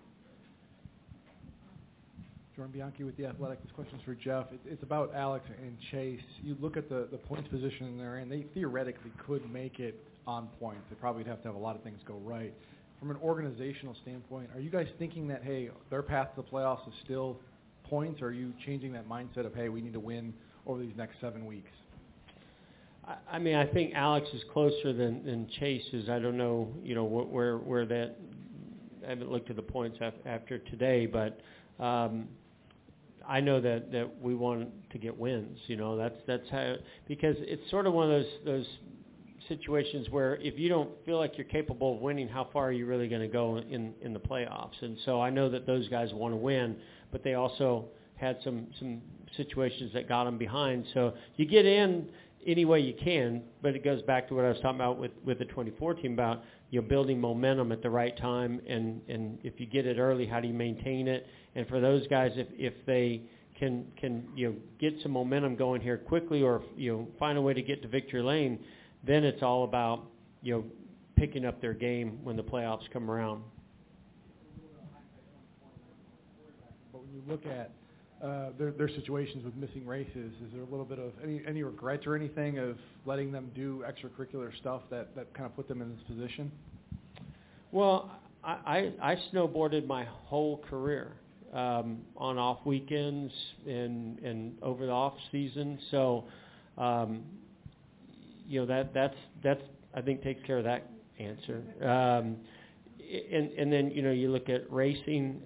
Jordan Bianchi with The Athletic. This question's for Jeff. It, it's about Alex and Chase. You look at the, the points position they're in, they theoretically could make it on point. They probably would have to have a lot of things go right. From an organizational standpoint, are you guys thinking that, hey, their path to the playoffs is still points, or are you changing that mindset of, hey, we need to win over these next seven weeks? I, mean, I think Alex is closer than, than Chase is. I don't know, you know, wh- where where that. I haven't looked at the points af- after today, but um, I know that that we want to get wins. You know, that's that's how because it's sort of one of those those situations where if you don't feel like you're capable of winning, how far are you really going to go in in the playoffs? And so I know that those guys want to win, but they also had some some situations that got them behind. So you get in any way you can, but it goes back to what I was talking about with with the 2014 about you know building momentum at the right time, and and if you get it early, how do you maintain it? And for those guys, if if they can can you know get some momentum going here quickly, or you know find a way to get to victory lane, then it's all about you know picking up their game when the playoffs come around. But when you look at uh, their, their situations with missing races, is there a little bit of any, any regrets or anything of letting them do extracurricular stuff that, that kind of put them in this position? Well, I, I, I snowboarded my whole career um, on off weekends and and over the off season. So, um, you know that that's that's I think takes care of that answer. Um, and and then you know you look at racing.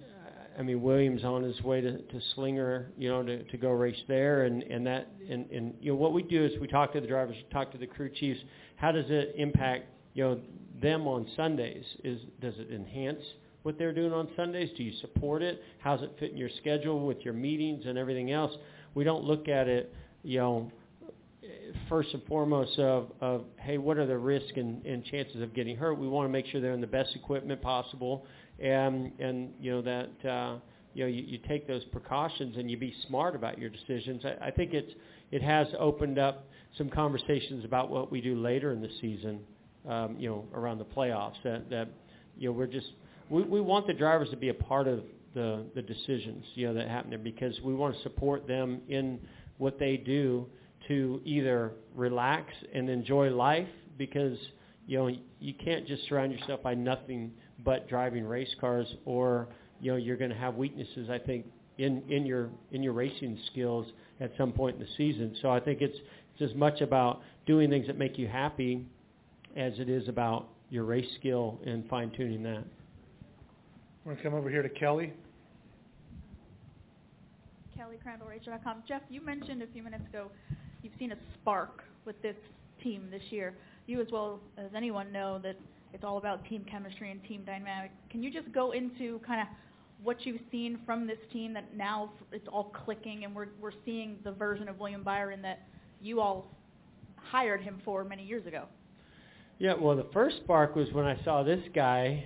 I mean Williams on his way to, to Slinger, you know, to, to go race there, and and that and and you know what we do is we talk to the drivers, talk to the crew chiefs. How does it impact you know them on Sundays? Is does it enhance what they're doing on Sundays? Do you support it? How's it fit in your schedule with your meetings and everything else? We don't look at it, you know, first and foremost of, of hey, what are the risks and, and chances of getting hurt? We want to make sure they're in the best equipment possible, and and you know that uh, you know you, you take those precautions and you be smart about your decisions. I, I think it's it has opened up some conversations about what we do later in the season, um, you know, around the playoffs. That that you know we're just we, we want the drivers to be a part of the, the decisions, you know, that happen there because we want to support them in what they do to either relax and enjoy life because, you know, you can't just surround yourself by nothing but driving race cars or, you know, you're going to have weaknesses, I think, in, in your in your racing skills at some point in the season. So I think it's it's as much about doing things that make you happy as it is about your race skill and fine tuning that. We're going to come over here to Kelly. Kelly Crandall, Racer.com. Jeff, you mentioned a few minutes ago you've seen a spark with this team this year. You as well as anyone know that it's all about team chemistry and team dynamic. Can you just go into kind of what you've seen from this team that now it's all clicking and we're we're seeing the version of William Byron that you all hired him for many years ago? Yeah, well, the first spark was when I saw this guy.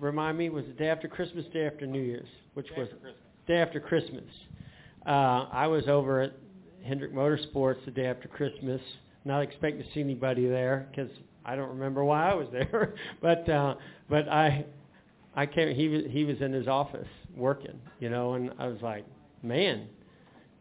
Remind me, was it day after Christmas, day after New Year's? Which Day was after Christmas. day after Christmas. Uh, I was over at Hendrick Motorsports the day after Christmas, not expecting to see anybody there because I don't remember why I was there. (laughs) but uh, but I I came. He was he was in his office working, you know, and I was like, man.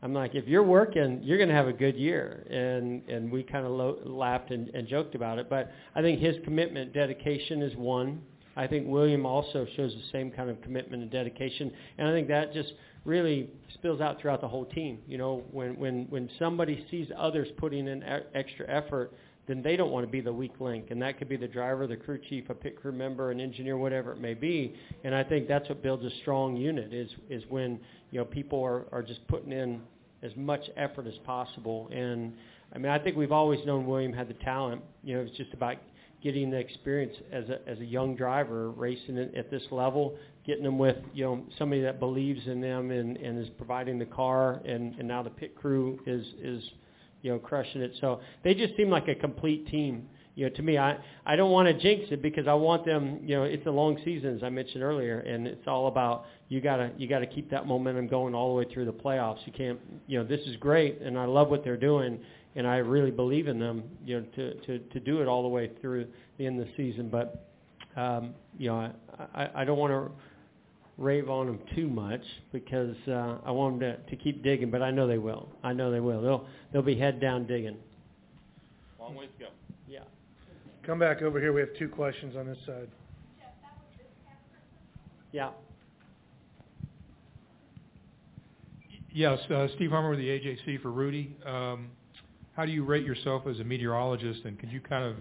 I'm like, if you're working, you're going to have a good year, and and we kind of lo- laughed and, and joked about it. But I think his commitment, dedication is one. I think William also shows the same kind of commitment and dedication, and I think that just really spills out throughout the whole team. You know, when when when somebody sees others putting in extra effort, then they don't want to be the weak link, and that could be the driver, the crew chief, a pit crew member, an engineer, whatever it may be. And I think that's what builds a strong unit is is when you know people are are just putting in as much effort as possible. And I mean, I think we've always known William had the talent. You know, it's just about getting the experience as a as a young driver racing at, this level, getting them with you know somebody that believes in them and and is providing the car, and and now the pit crew is is you know crushing it. So they just seem like a complete team. You know, to me, I I don't want to jinx it because I want them. You know, it's a long season as I mentioned earlier, and it's all about you gotta you gotta keep that momentum going all the way through the playoffs. You can't. You know, this is great, and I love what they're doing and I really believe in them, you know, to, to, to do it all the way through the end of the season. But, um, you know, I, I, I don't want to rave on them too much because uh, I want them to, to keep digging, but I know they will. I know they will. They'll they'll be head down digging. Long ways to go. Yeah. Come back over here. We have two questions on this side. Yeah. Yes, uh, Steve Hummer with the AJC for Rudy. Um, how do you rate yourself as a meteorologist, and could you kind of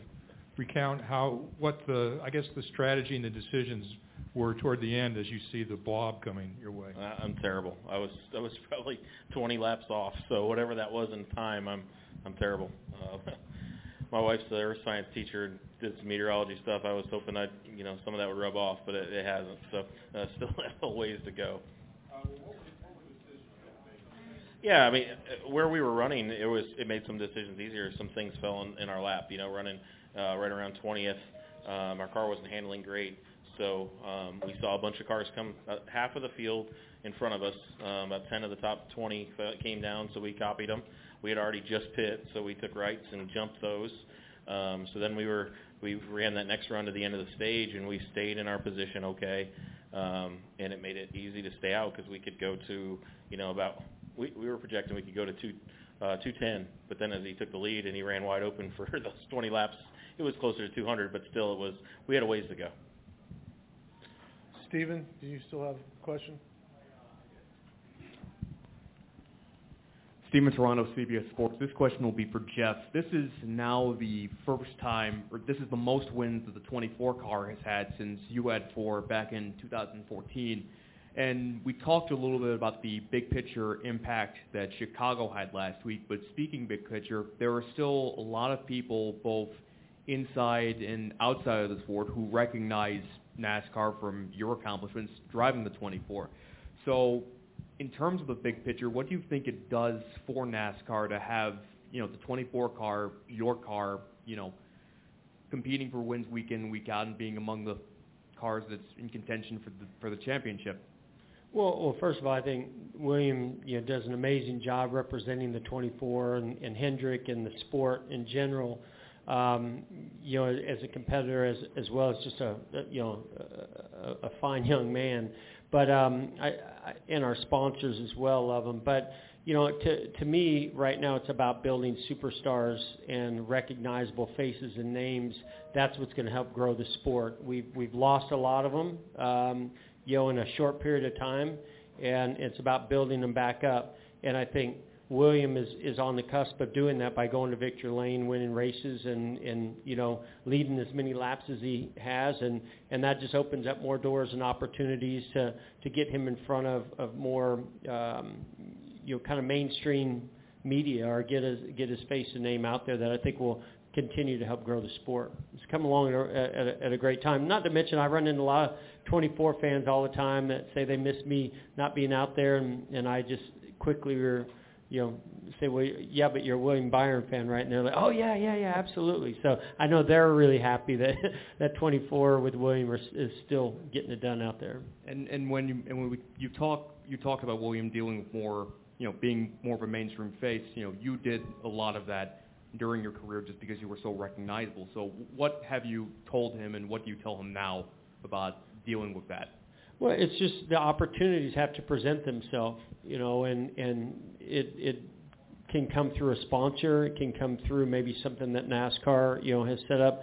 recount how what the I guess the strategy and the decisions were toward the end as you see the blob coming your way? I- I'm terrible. I was I was (laughs) probably 20 laps off, so whatever that was in time, I'm I'm terrible. Uh, (laughs) my wife's the earth science teacher, and did some meteorology stuff. I was hoping I you know some of that would rub off, but it, it hasn't. So uh, (laughs) still have a ways to go. Yeah, I mean, uh, where we were running, it was it made some decisions easier. Some things fell in, in our lap. You know, running uh, right around 20th, um, our car wasn't handling great, so um, we saw a bunch of cars come. Uh, half of the field in front of us, um, about 10 of the top 20 came down, so we copied them. We had already just pit, so we took rights and jumped those. Um, so then we were we ran that next run to the end of the stage, and we stayed in our position okay, um, and it made it easy to stay out because we could go to you know about we, we were projecting we could go to two, uh, 210, but then as he took the lead and he ran wide open (laughs) for those 20 laps, it was closer to 200, but still it was, we had a ways to go. Stephen, do you still have a question? Steven Taranto, CBS Sports. This question will be for Jeff. This is now the first time, or this is the most wins that the 24 car has had since you had four back in 2014. And we talked a little bit about the big picture impact that Chicago had last week, but speaking big picture, there are still a lot of people both inside and outside of the sport who recognize NASCAR from your accomplishments driving the 24. So in terms of the big picture, what do you think it does for NASCAR to have, you know, the 24 car, your car, you know, competing for wins week in, week out and being among the cars that's in contention for the, for the championship? Well, well, first of all, I think William, you know, does an amazing job representing the 24 and, and Hendrick and the sport in general. Um, you know, as a competitor, as as well as just a, a you know a, a fine young man. But um, I, I, and our sponsors as well love him. But you know, to to me, right now, it's about building superstars and recognizable faces and names. That's what's going to help grow the sport. We've we've lost a lot of them. Um, you know, in a short period of time, and it's about building them back up. And I think William is is on the cusp of doing that by going to victory lane, winning races, and and you know leading as many laps as he has, and and that just opens up more doors and opportunities to to get him in front of of more um, you know kind of mainstream media or get his get his face and name out there that I think will continue to help grow the sport. It's come along at a, at a great time. Not to mention, I run into a lot of 24 fans all the time that say they miss me not being out there, and, and I just quickly, you know, say, well, yeah, but you're a William Byron fan, right? And they're like, oh yeah, yeah, yeah, absolutely. So I know they're really happy that (laughs) that 24 with William is, is still getting it done out there. And and when you and when we, you talk you talked about William dealing with more, you know, being more of a mainstream face. You know, you did a lot of that during your career just because you were so recognizable. So what have you told him and what do you tell him now about dealing with that? Well, it's just the opportunities have to present themselves, you know, and and it it can come through a sponsor, it can come through maybe something that NASCAR, you know, has set up,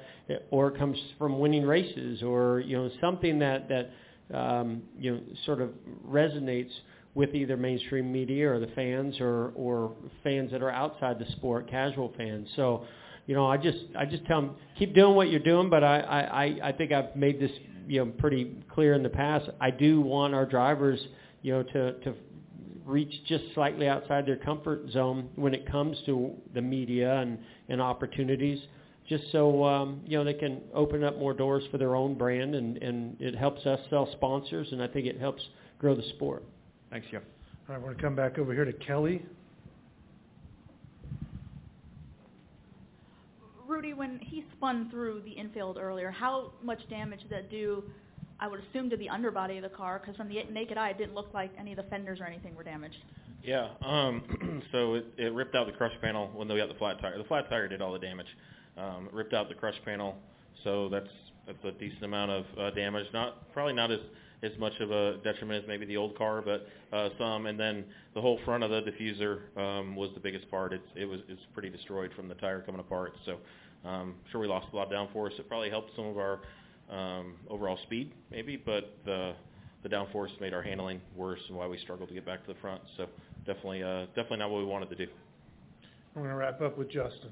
or it comes from winning races, or you know, something that that um, you know sort of resonates with either mainstream media or the fans or or fans that are outside the sport, casual fans. So, you know, I just I just tell them keep doing what you're doing, but I I I think I've made this you know pretty clear in the past. I do want our drivers, you know, to to reach just slightly outside their comfort zone when it comes to the media and, and opportunities, just so um, you know they can open up more doors for their own brand, and, and it helps us sell sponsors, and I think it helps grow the sport. Thanks, Jeff. All right, we're going to come back over here to Kelly. Rudy, when he spun through the infield earlier, how much damage did that do? I would assume to the underbody of the car, because from the naked eye, it didn't look like any of the fenders or anything were damaged. Yeah. Um, (clears throat) so it, it ripped out the crush panel when they got the flat tire. The flat tire did all the damage. Um, ripped out the crush panel, so that's that's a decent amount of uh, damage. Not probably not as as much of a detriment as maybe the old car, but uh, some. And then the whole front of the diffuser um, was the biggest part. It's it was it's pretty destroyed from the tire coming apart. So um, sure we lost a lot of downforce. It probably helped some of our um, overall speed maybe, but the the downforce made our handling worse and why we struggled to get back to the front. So definitely uh, definitely not what we wanted to do. I'm going to wrap up with Justin.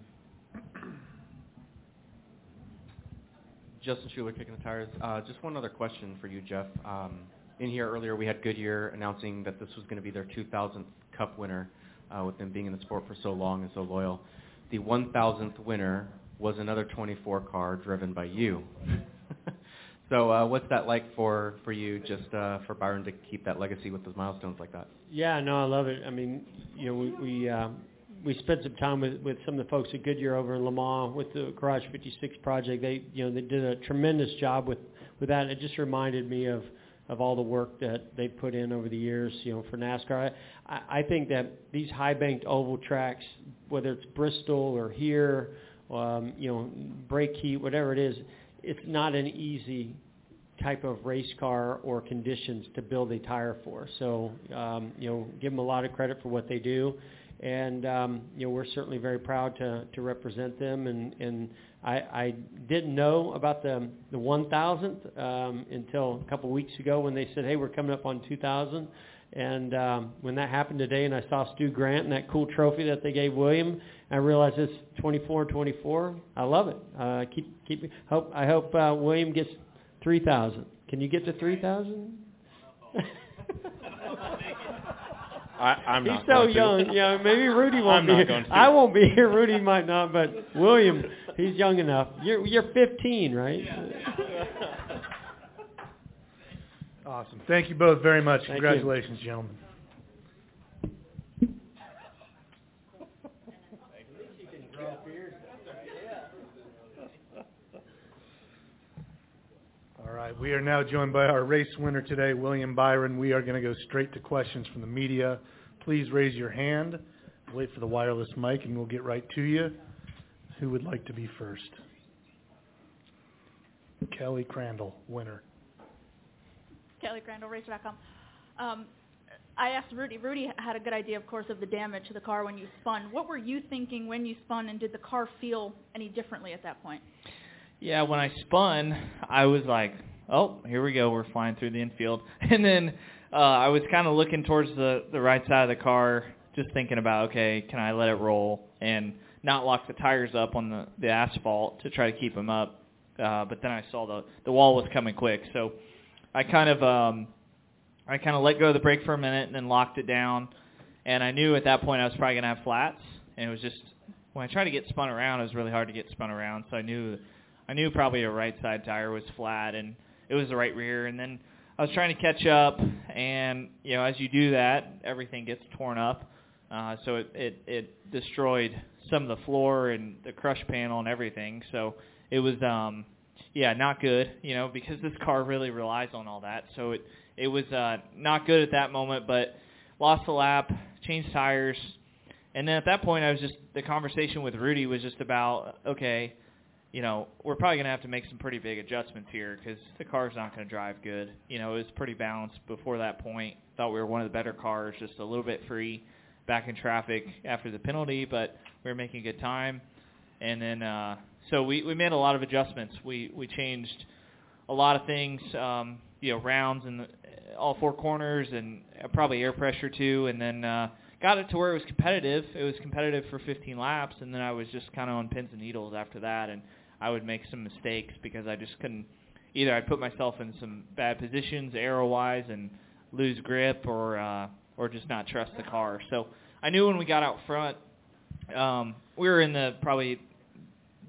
Justin Schuler, kicking the tires. Uh, just one other question for you, Jeff. Um, in here earlier, we had Goodyear announcing that this was going to be their 2000th Cup winner, uh, with them being in the sport for so long and so loyal. The 1000th winner was another 24 car driven by you. So, uh, what's that like for for you, just uh, for Byron to keep that legacy with those milestones like that? Yeah, no, I love it. I mean, you know, we we um, we spent some time with with some of the folks at Goodyear over in Le Mans with the Garage 56 project. They you know they did a tremendous job with with that. It just reminded me of of all the work that they put in over the years, you know, for NASCAR. I, I think that these high banked oval tracks, whether it's Bristol or here, um, you know, brake heat, whatever it is, it's not an easy type of race car or conditions to build a tire for. So, um, you know, give them a lot of credit for what they do and um, you know we're certainly very proud to to represent them. And and I, I didn't know about the the 1,000th um, until a couple weeks ago when they said, hey, we're coming up on 2,000. And um, when that happened today, and I saw Stu Grant and that cool trophy that they gave William, I realized it's 24-24. I love it. Uh, keep keep. Hope I hope uh, William gets 3,000. Can you get to 3,000? (laughs) I, I'm He's not so going to. young. Yeah, maybe Rudy won't I'm be not here. going to. I won't be here. Rudy might not, but William, he's young enough. You're you're 15, right? Awesome. Thank you both very much. Thank you. Congratulations, gentlemen. All right, we are now joined by our race winner today, William Byron. We are going to go straight to questions from the media. Please raise your hand, wait for the wireless mic, and we'll get right to you. Who would like to be first? Kelly Crandall, winner. Kelly Crandall, Racer.com. Um, I asked Rudy. Rudy had a good idea, of course, of the damage to the car when you spun. What were you thinking when you spun, and did the car feel any differently at that point? Yeah, when I spun, I was like, "Oh, here we go. We're flying through the infield." (laughs) And then uh I was kind of looking towards the the right side of the car, just thinking about, "Okay, can I let it roll and not lock the tires up on the the asphalt to try to keep them up?" Uh but then I saw the the wall was coming quick, so I kind of um I kind of let go of the brake for a minute and then locked it down. And I knew at that point I was probably to have flats, and it was just when I tried to get spun around, it was really hard to get spun around. So I knew I knew probably a right side tire was flat and it was the right rear and then I was trying to catch up and you know as you do that everything gets torn up uh so it it it destroyed some of the floor and the crush panel and everything so it was um yeah not good you know because this car really relies on all that so it it was uh not good at that moment but lost the lap changed tires and then at that point I was just the conversation with Rudy was just about okay you know, we're probably going to have to make some pretty big adjustments here because the car's not going to drive good. You know, it was pretty balanced before that point. Thought we were one of the better cars, just a little bit free back in traffic after the penalty, but we were making good time. And then, uh, so we, we made a lot of adjustments. We, we changed a lot of things, um, you know, rounds the, all four corners and probably air pressure too. And then, uh, got it to where it was competitive. It was competitive for 15 laps, and then I was just kind of on pins and needles after that, and I would make some mistakes because I just couldn't. Either I'd put myself in some bad positions aero-wise and lose grip, or uh, or just not trust the car. So I knew when we got out front, um, we were in the probably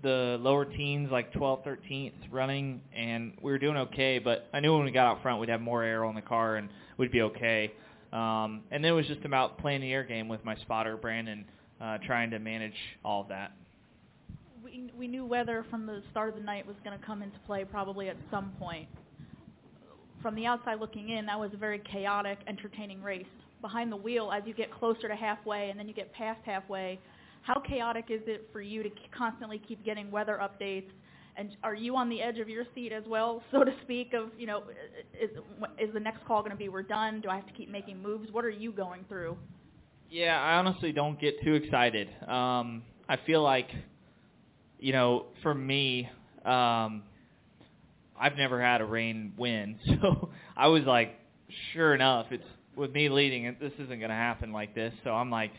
the lower teens, like 12th, 13th running, and we were doing okay. But I knew when we got out front, we'd have more air on the car and we'd be okay. Um, and then it was just about playing the air game with my spotter, Brandon, uh, trying to manage all of that. We we knew weather from the start of the night was going to come into play probably at some point. From the outside looking in, that was a very chaotic, entertaining race. Behind the wheel, as you get closer to halfway and then you get past halfway, how chaotic is it for you to constantly keep getting weather updates? And are you on the edge of your seat as well, (laughs) so to speak? Of you know, is is the next call going to be we're done? Do I have to keep making moves? What are you going through? Yeah, I honestly don't get too excited. Um, I feel like, you know, for me, um, I've never had a rain win, (laughs) so I was like, sure enough, it's with me leading, this isn't going to happen like this. So I'm like,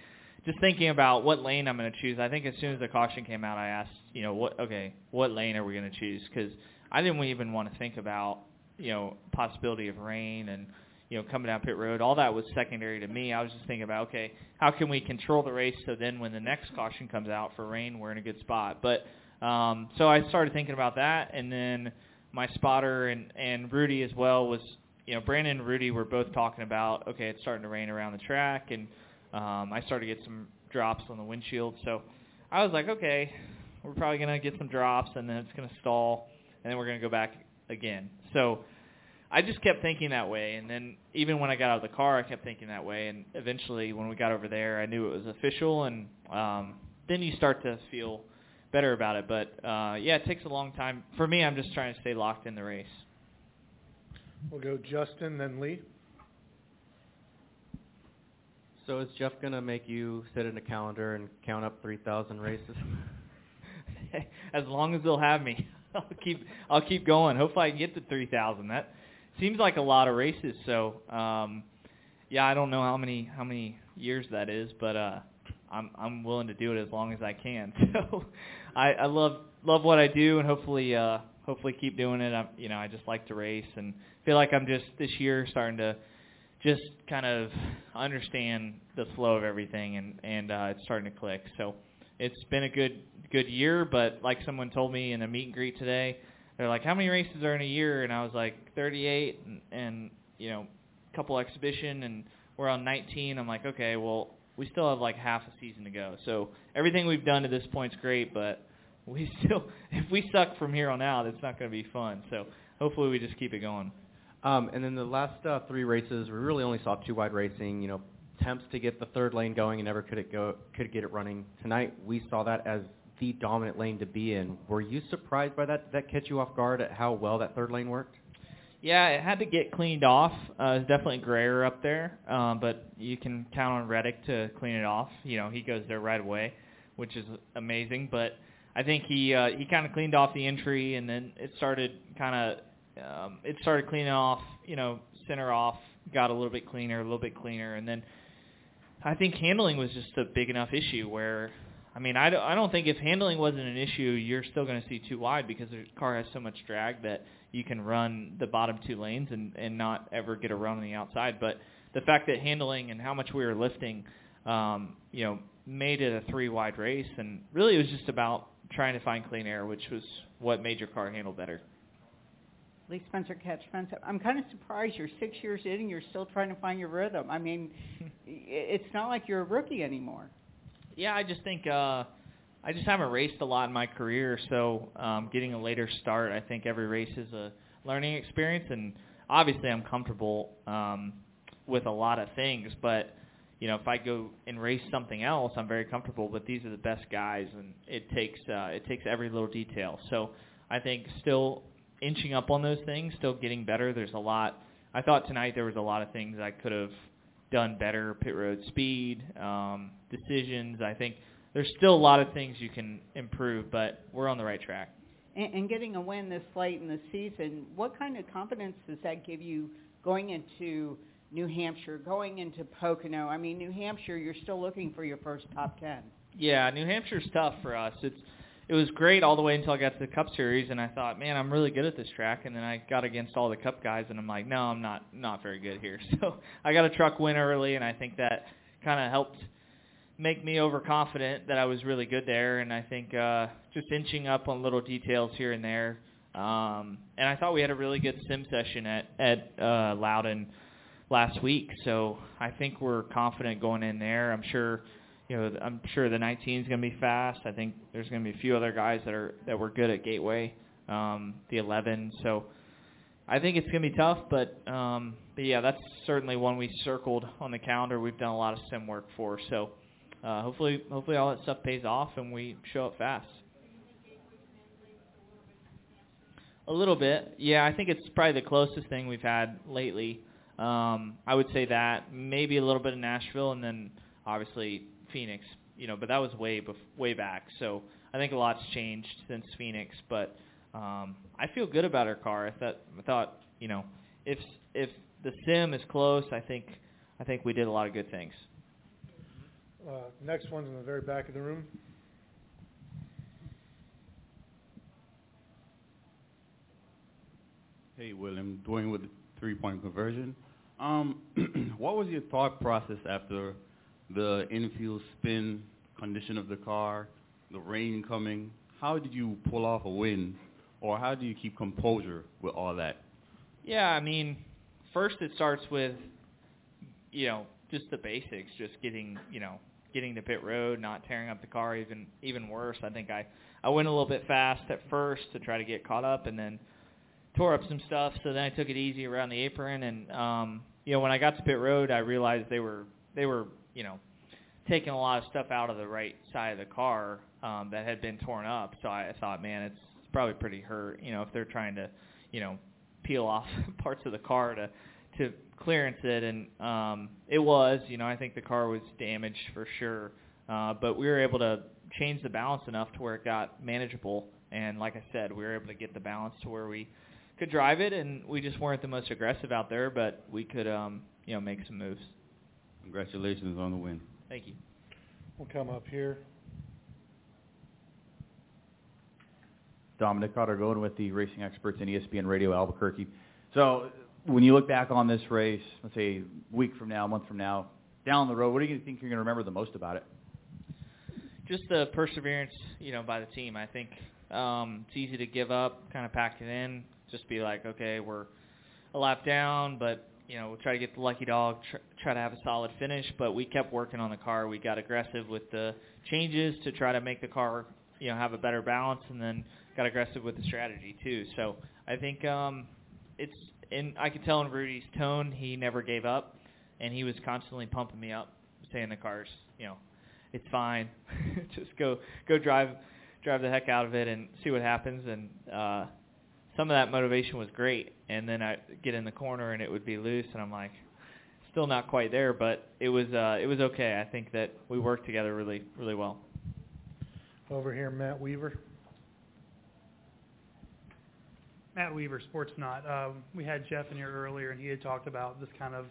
just thinking about what lane I'm going to choose. I think as soon as the caution came out, I asked, you know, what okay, what lane are we going to choose? Because I didn't even want to think about, you know, possibility of rain and you know coming down pit road. All that was secondary to me. I was just thinking about okay, how can we control the race so then when the next caution comes out for rain, we're in a good spot. But um, so I started thinking about that, and then my spotter and and Rudy as well was you know Brandon and Rudy were both talking about okay, it's starting to rain around the track and um, I started to get some drops on the windshield. So I was like, okay, we're probably to get some drops, and then it's to stall, and then we're to go back again. So I just kept thinking that way, and then even when I got out of the car, I kept thinking that way, and eventually when we got over there, I knew it was official, and um, then you start to feel better about it. But uh, yeah, it takes a long time. For me, I'm just trying to stay locked in the race. We'll go Justin, then Lee. So is Jeff gonna make you sit in a calendar and count up 3,000 races? (laughs) as long as they'll have me, (laughs) I'll keep I'll keep going. Hopefully, I can get to 3,000. That seems like a lot of races. So, um, yeah, I don't know how many how many years that is, but uh, I'm I'm willing to do it as long as I can. (laughs) So, I, I love love what I do, and hopefully uh, hopefully keep doing it. I'm, you know, I just like to race, and feel like I'm just this year starting to just kind of understand the flow of everything and and uh, it's starting to click. So it's been a good good year, but like someone told me in a meet and greet today, they're like, "How many races are in a year?" And I was like, "38," and, and you know, a couple exhibition, and we're on 19. I'm like, okay, well, we still have like half a season to go. So everything we've done to this point's great, but we (laughs) still, if we suck from here on out, it's not going to be fun. So hopefully we just keep it going. Um, and then the last uh, three races, we really only saw two wide racing. You know, attempts to get the third lane going and never could it go could get it running. Tonight we saw that as the dominant lane to be in. Were you surprised by that? Did that catch you off guard at how well that third lane worked? Yeah, it had to get cleaned off. Uh, it's definitely grayer up there, um, but you can count on Reddick to clean it off. You know, he goes there right away, which is amazing. But I think he uh, he kind of cleaned off the entry, and then it started kind of um, it started cleaning off, you know, center off, got a little bit cleaner, a little bit cleaner, and then I think handling was just a big enough issue where, I mean, I I don't think if handling wasn't an issue, you're still going to see two wide because the car has so much drag that you can run the bottom two lanes and, and not ever get a run on the outside. But the fact that handling and how much we were lifting, um, you know, made it a three wide race, and really it was just about trying to find clean air, which was what made your car handle better. Lee Spencer Catch Fence. I'm kind of surprised you're six years in and you're still trying to find your rhythm. I mean, (laughs) it's not like you're a rookie anymore. Yeah, I just think uh, I just haven't raced a lot in my career, so um, getting a later start, I think every race is a learning experience, and obviously I'm comfortable um, with a lot of things, but you know, if I go and race something else, I'm very comfortable. But these are the best guys, and it takes uh, it takes every little detail. So I think still inching up on those things, still getting better. There's a lot. I thought tonight there was a lot of things I could have done better. Pit road speed, um, decisions. I think there's still a lot of things you can improve, but we're on the right track. And, and getting a win this late in the season, what kind of confidence does that give you going into New Hampshire, going into Pocono? I mean, New Hampshire, you're still looking for your first top ten. Yeah, New Hampshire's tough for us. It's it was great all the way until I got to the Cup Series, and I thought, man, I'm really good at this track. And then I got against all the Cup guys, and I'm like, no, I'm not not very good here. (laughs) So I got a truck win early, and I think that kind of helped make me overconfident that I was really good there. And I think uh, just inching up on little details here and there. Um, and I thought we had a really good sim session at at uh, Loudon last week, so I think we're confident going in there. I'm sure you know, I'm sure the 19 is going to be fast. I think there's going to be a few other guys that are that were good at Gateway, um, the 11. So I think it's going to be tough, but um, but yeah, that's certainly one we circled on the calendar. We've done a lot of sim work for. So uh, hopefully hopefully all that stuff pays off and we show up fast. A little bit, yeah. I think it's probably the closest thing we've had lately. Um, I would say that maybe a little bit of Nashville, and then obviously Phoenix, you know, but that was way bef- way back. So I think a lot's changed since Phoenix, but um, I feel good about our car. I thought, I thought, you know, if if the sim is close, I think I think we did a lot of good things. Uh, next one's in the very back of the room. Hey, William, Dwayne with the three-point conversion. Um, (clears throat) what was your thought process after the infield spin, condition of the car, the rain coming. How did you pull off a win, or how do you keep composure with all that? Yeah, I mean, first it starts with, you know, just the basics, just getting, you know, getting to pit road, not tearing up the car. Even even worse, I think I I went a little bit fast at first to try to get caught up, and then tore up some stuff. So then I took it easy around the apron, and um, you know, when I got to pit road, I realized they were they were you know, taking a lot of stuff out of the right side of the car um, that had been torn up. So I thought, man, it's probably pretty hurt. You know, if they're trying to, you know, peel off (laughs) parts of the car to to clearance it, and um, it was. You know, I think the car was damaged for sure, uh, but we were able to change the balance enough to where it got manageable. And like I said, we were able to get the balance to where we could drive it, and we just weren't the most aggressive out there, but we could, um, you know, make some moves. Congratulations on the win. Thank you. We'll come up here. Dominic Cotter-Godin with the Racing Experts in ESPN Radio Albuquerque. So when you look back on this race, let's say a week from now, a month from now, down the road, what do you think you're going to remember the most about it? Just the perseverance, you know, by the team. I think um, it's easy to give up, kind of pack it in, just be like, okay, we're a lap down, but you know, we'll try to get the lucky dog, tr- try to have a solid finish, but we kept working on the car. We got aggressive with the changes to try to make the car, you know, have a better balance, and then got aggressive with the strategy too. So I think um, it's, and I could tell in Rudy's tone, he never gave up, and he was constantly pumping me up, saying the car's, you know, it's fine, (laughs) just go go drive drive the heck out of it and see what happens, and uh, some of that motivation was great, and then I get in the corner and it would be loose, and I'm like, still not quite there, but it was uh, it was okay. I think that we worked together really really well. Over here, Matt Weaver. Matt Weaver, Sportsnaut. Um, we had Jeff in here earlier, and he had talked about this kind of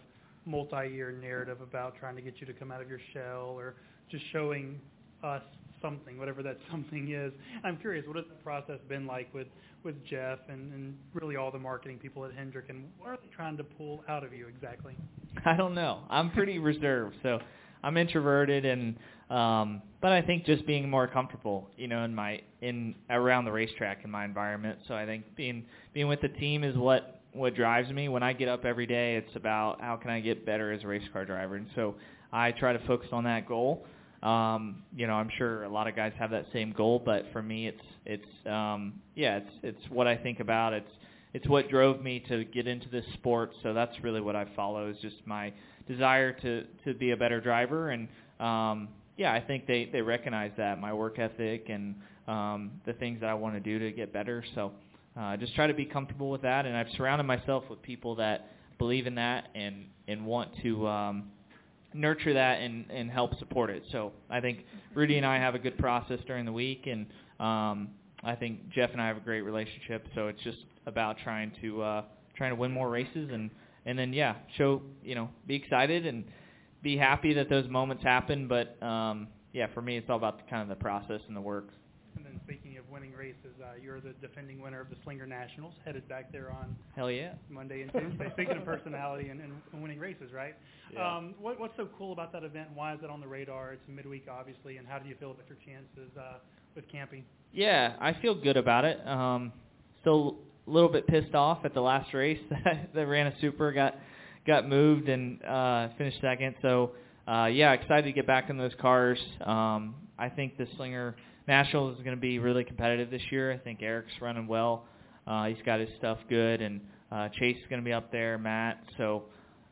multi-year narrative about trying to get you to come out of your shell or just showing us something, whatever that (laughs) something is. I'm curious, what has the process been like with with Jeff and, and really all the marketing people at Hendrick, and what are they trying to pull out of you exactly? (laughs) I don't know. I'm pretty (laughs) reserved, so I'm introverted, and um, but I think just being more comfortable, you know, in my in around the racetrack in my environment. So I think being being with the team is what what drives me. When I get up every day, it's about how can I get better as a race car driver, and so I try to focus on that goal. Um, you know, I'm sure a lot of guys have that same goal, but for me, it's it's um, yeah, it's it's what I think about. It's it's what drove me to get into this sport. So that's really what I follow is just my desire to to be a better driver, and um, yeah, I think they they recognize that my work ethic and um, the things that I want to do to get better. So uh, just try to be comfortable with that, and I've surrounded myself with people that believe in that and and want to. Um, nurture that and, and help support it. So I think Rudy and I have a good process during the week, and um, I think Jeff and I have a great relationship. So it's just about trying to uh, trying to win more races and and then yeah, show you know be excited and be happy that those moments happen. But um, yeah, for me, it's all about the, kind of the process and the work. And then speaking winning races. Uh, you're the defending winner of the Slinger Nationals, headed back there on Hell yeah. Monday and Tuesday. (laughs) Speaking of personality and, and, and winning races, right? Yeah. Um, what, what's so cool about that event? Why is it on the radar? It's midweek, obviously, and how do you feel about your chances uh, with camping? Yeah, I feel good about it. Um, still a little bit pissed off at the last race (laughs) that ran a super got got moved and uh, finished second. So uh, yeah, excited to get back in those cars. Um, I think the Slinger Nationals is going to be really competitive this year. I think Eric's running well. Uh, he's got his stuff good, and uh, Chase is going to be up there, Matt. So,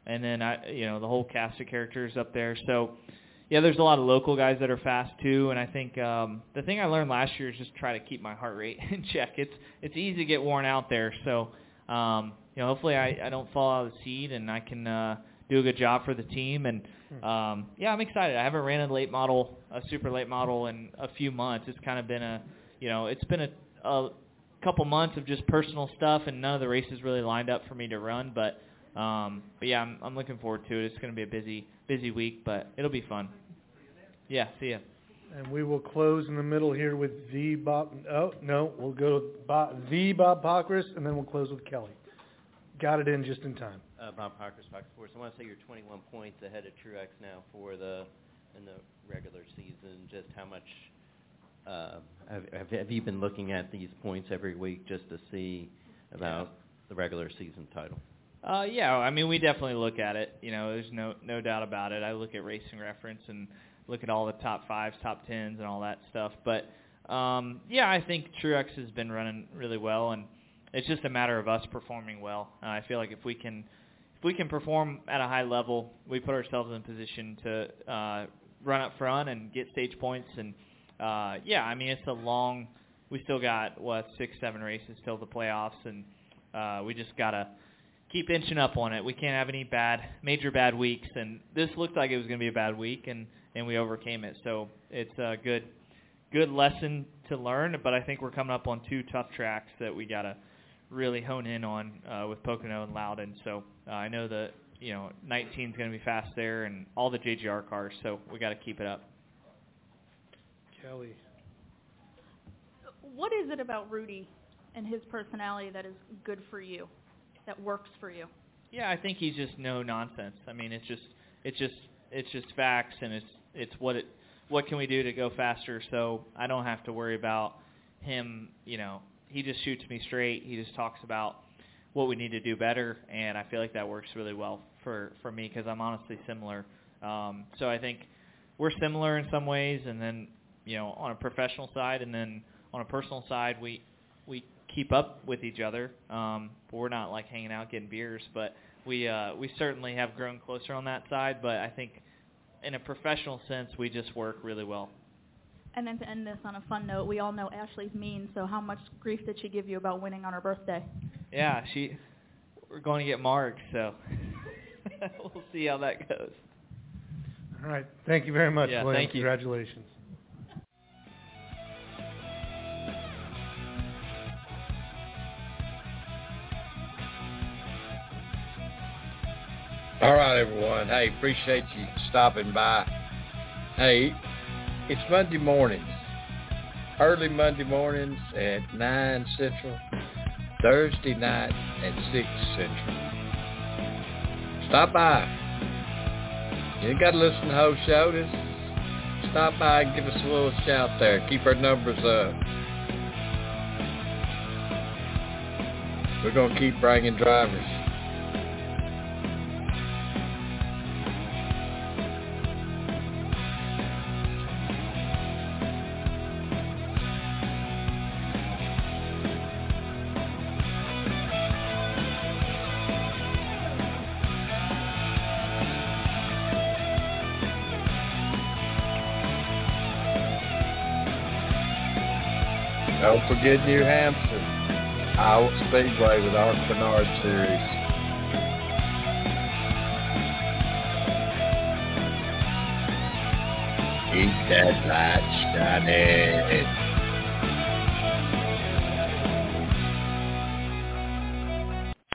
and then I, you know, the whole cast of characters up there. So, yeah, there's a lot of local guys that are fast too, and I think um, the thing I learned last year is just try to keep my heart rate (laughs) in check. It's it's easy to get worn out there, so um, you know, hopefully I, I don't fall out of the seat and I can uh, do a good job for the team. And um, yeah, I'm excited. I haven't ran a late model, a super late model in a few months. It's kind of been a, you know, it's been a, a couple months of just personal stuff, and none of the races really lined up for me to run. But um, but yeah, I'm, I'm looking forward to it. It's going to be a busy busy week, but it'll be fun. Yeah, see ya. And we will close in the middle here with the Bob. Oh no, we'll go to Bob, the Bob Pockrass, and then we'll close with Kelly. Got it in just in time. Uh, Bob Pockrass, Fox Sports. I want to say you're 21 points ahead of Truex now for the in the regular season. Just how much uh, have, have have you been looking at these points every week just to see about the regular season title? Uh, yeah, I mean, we definitely look at it. You know, there's no no doubt about it. I look at Racing Reference and look at all the top fives, top tens, and all that stuff. But um, yeah, I think Truex has been running really well, and it's just a matter of us performing well. Uh, I feel like if we can if we can perform at a high level, we put ourselves in position to uh, run up front and get stage points. And uh, yeah, I mean, it's a long. We still got what six, seven races till the playoffs, and uh, we just gotta keep inching up on it. We can't have any bad, major bad weeks, and this looked like it was to be a bad week, and and we overcame it. So it's a good, good lesson to learn. But I think we're coming up on two tough tracks that we gotta really hone in on uh, with Pocono and Loudon. So uh, I know that you know 19 is going to be fast there, and all the JGR cars. So we got to keep it up. Kelly. What is it about Rudy and his personality that is good for you, that works for you? Yeah, I think he's just no nonsense. I mean, it's just it's just it's just facts, and it's it's what it what can we do to go faster. So I don't have to worry about him. You know, he just shoots me straight. He just talks about what we need to do better, and I feel like that works really well for for me because I'm honestly similar. Um, so I think we're similar in some ways, and then you know on a professional side, and then on a personal side, we we keep up with each other. Um, we're not like hanging out getting beers, but we uh, we certainly have grown closer on that side. But I think in a professional sense, we just work really well. And then to end this on a fun note, we all know Ashley's mean, so how much grief did she give you about winning on her birthday? Yeah, she. We're going to get marked, so (laughs) we'll see how that goes. All right. Thank you very much, Yeah, William. thank you. Congratulations. All right, everyone. Hey, appreciate you stopping by. Hey, it's Monday mornings, early Monday mornings at 9 Central, Thursday night at 6 Central. Stop by. You ain't got to listen to the whole show. Just stop by and give us a little shout there. Keep our numbers up. We're going to keep bringing drivers. Forget New Hampshire, Iowa Speedway with our Menards Series. Keep that light shining.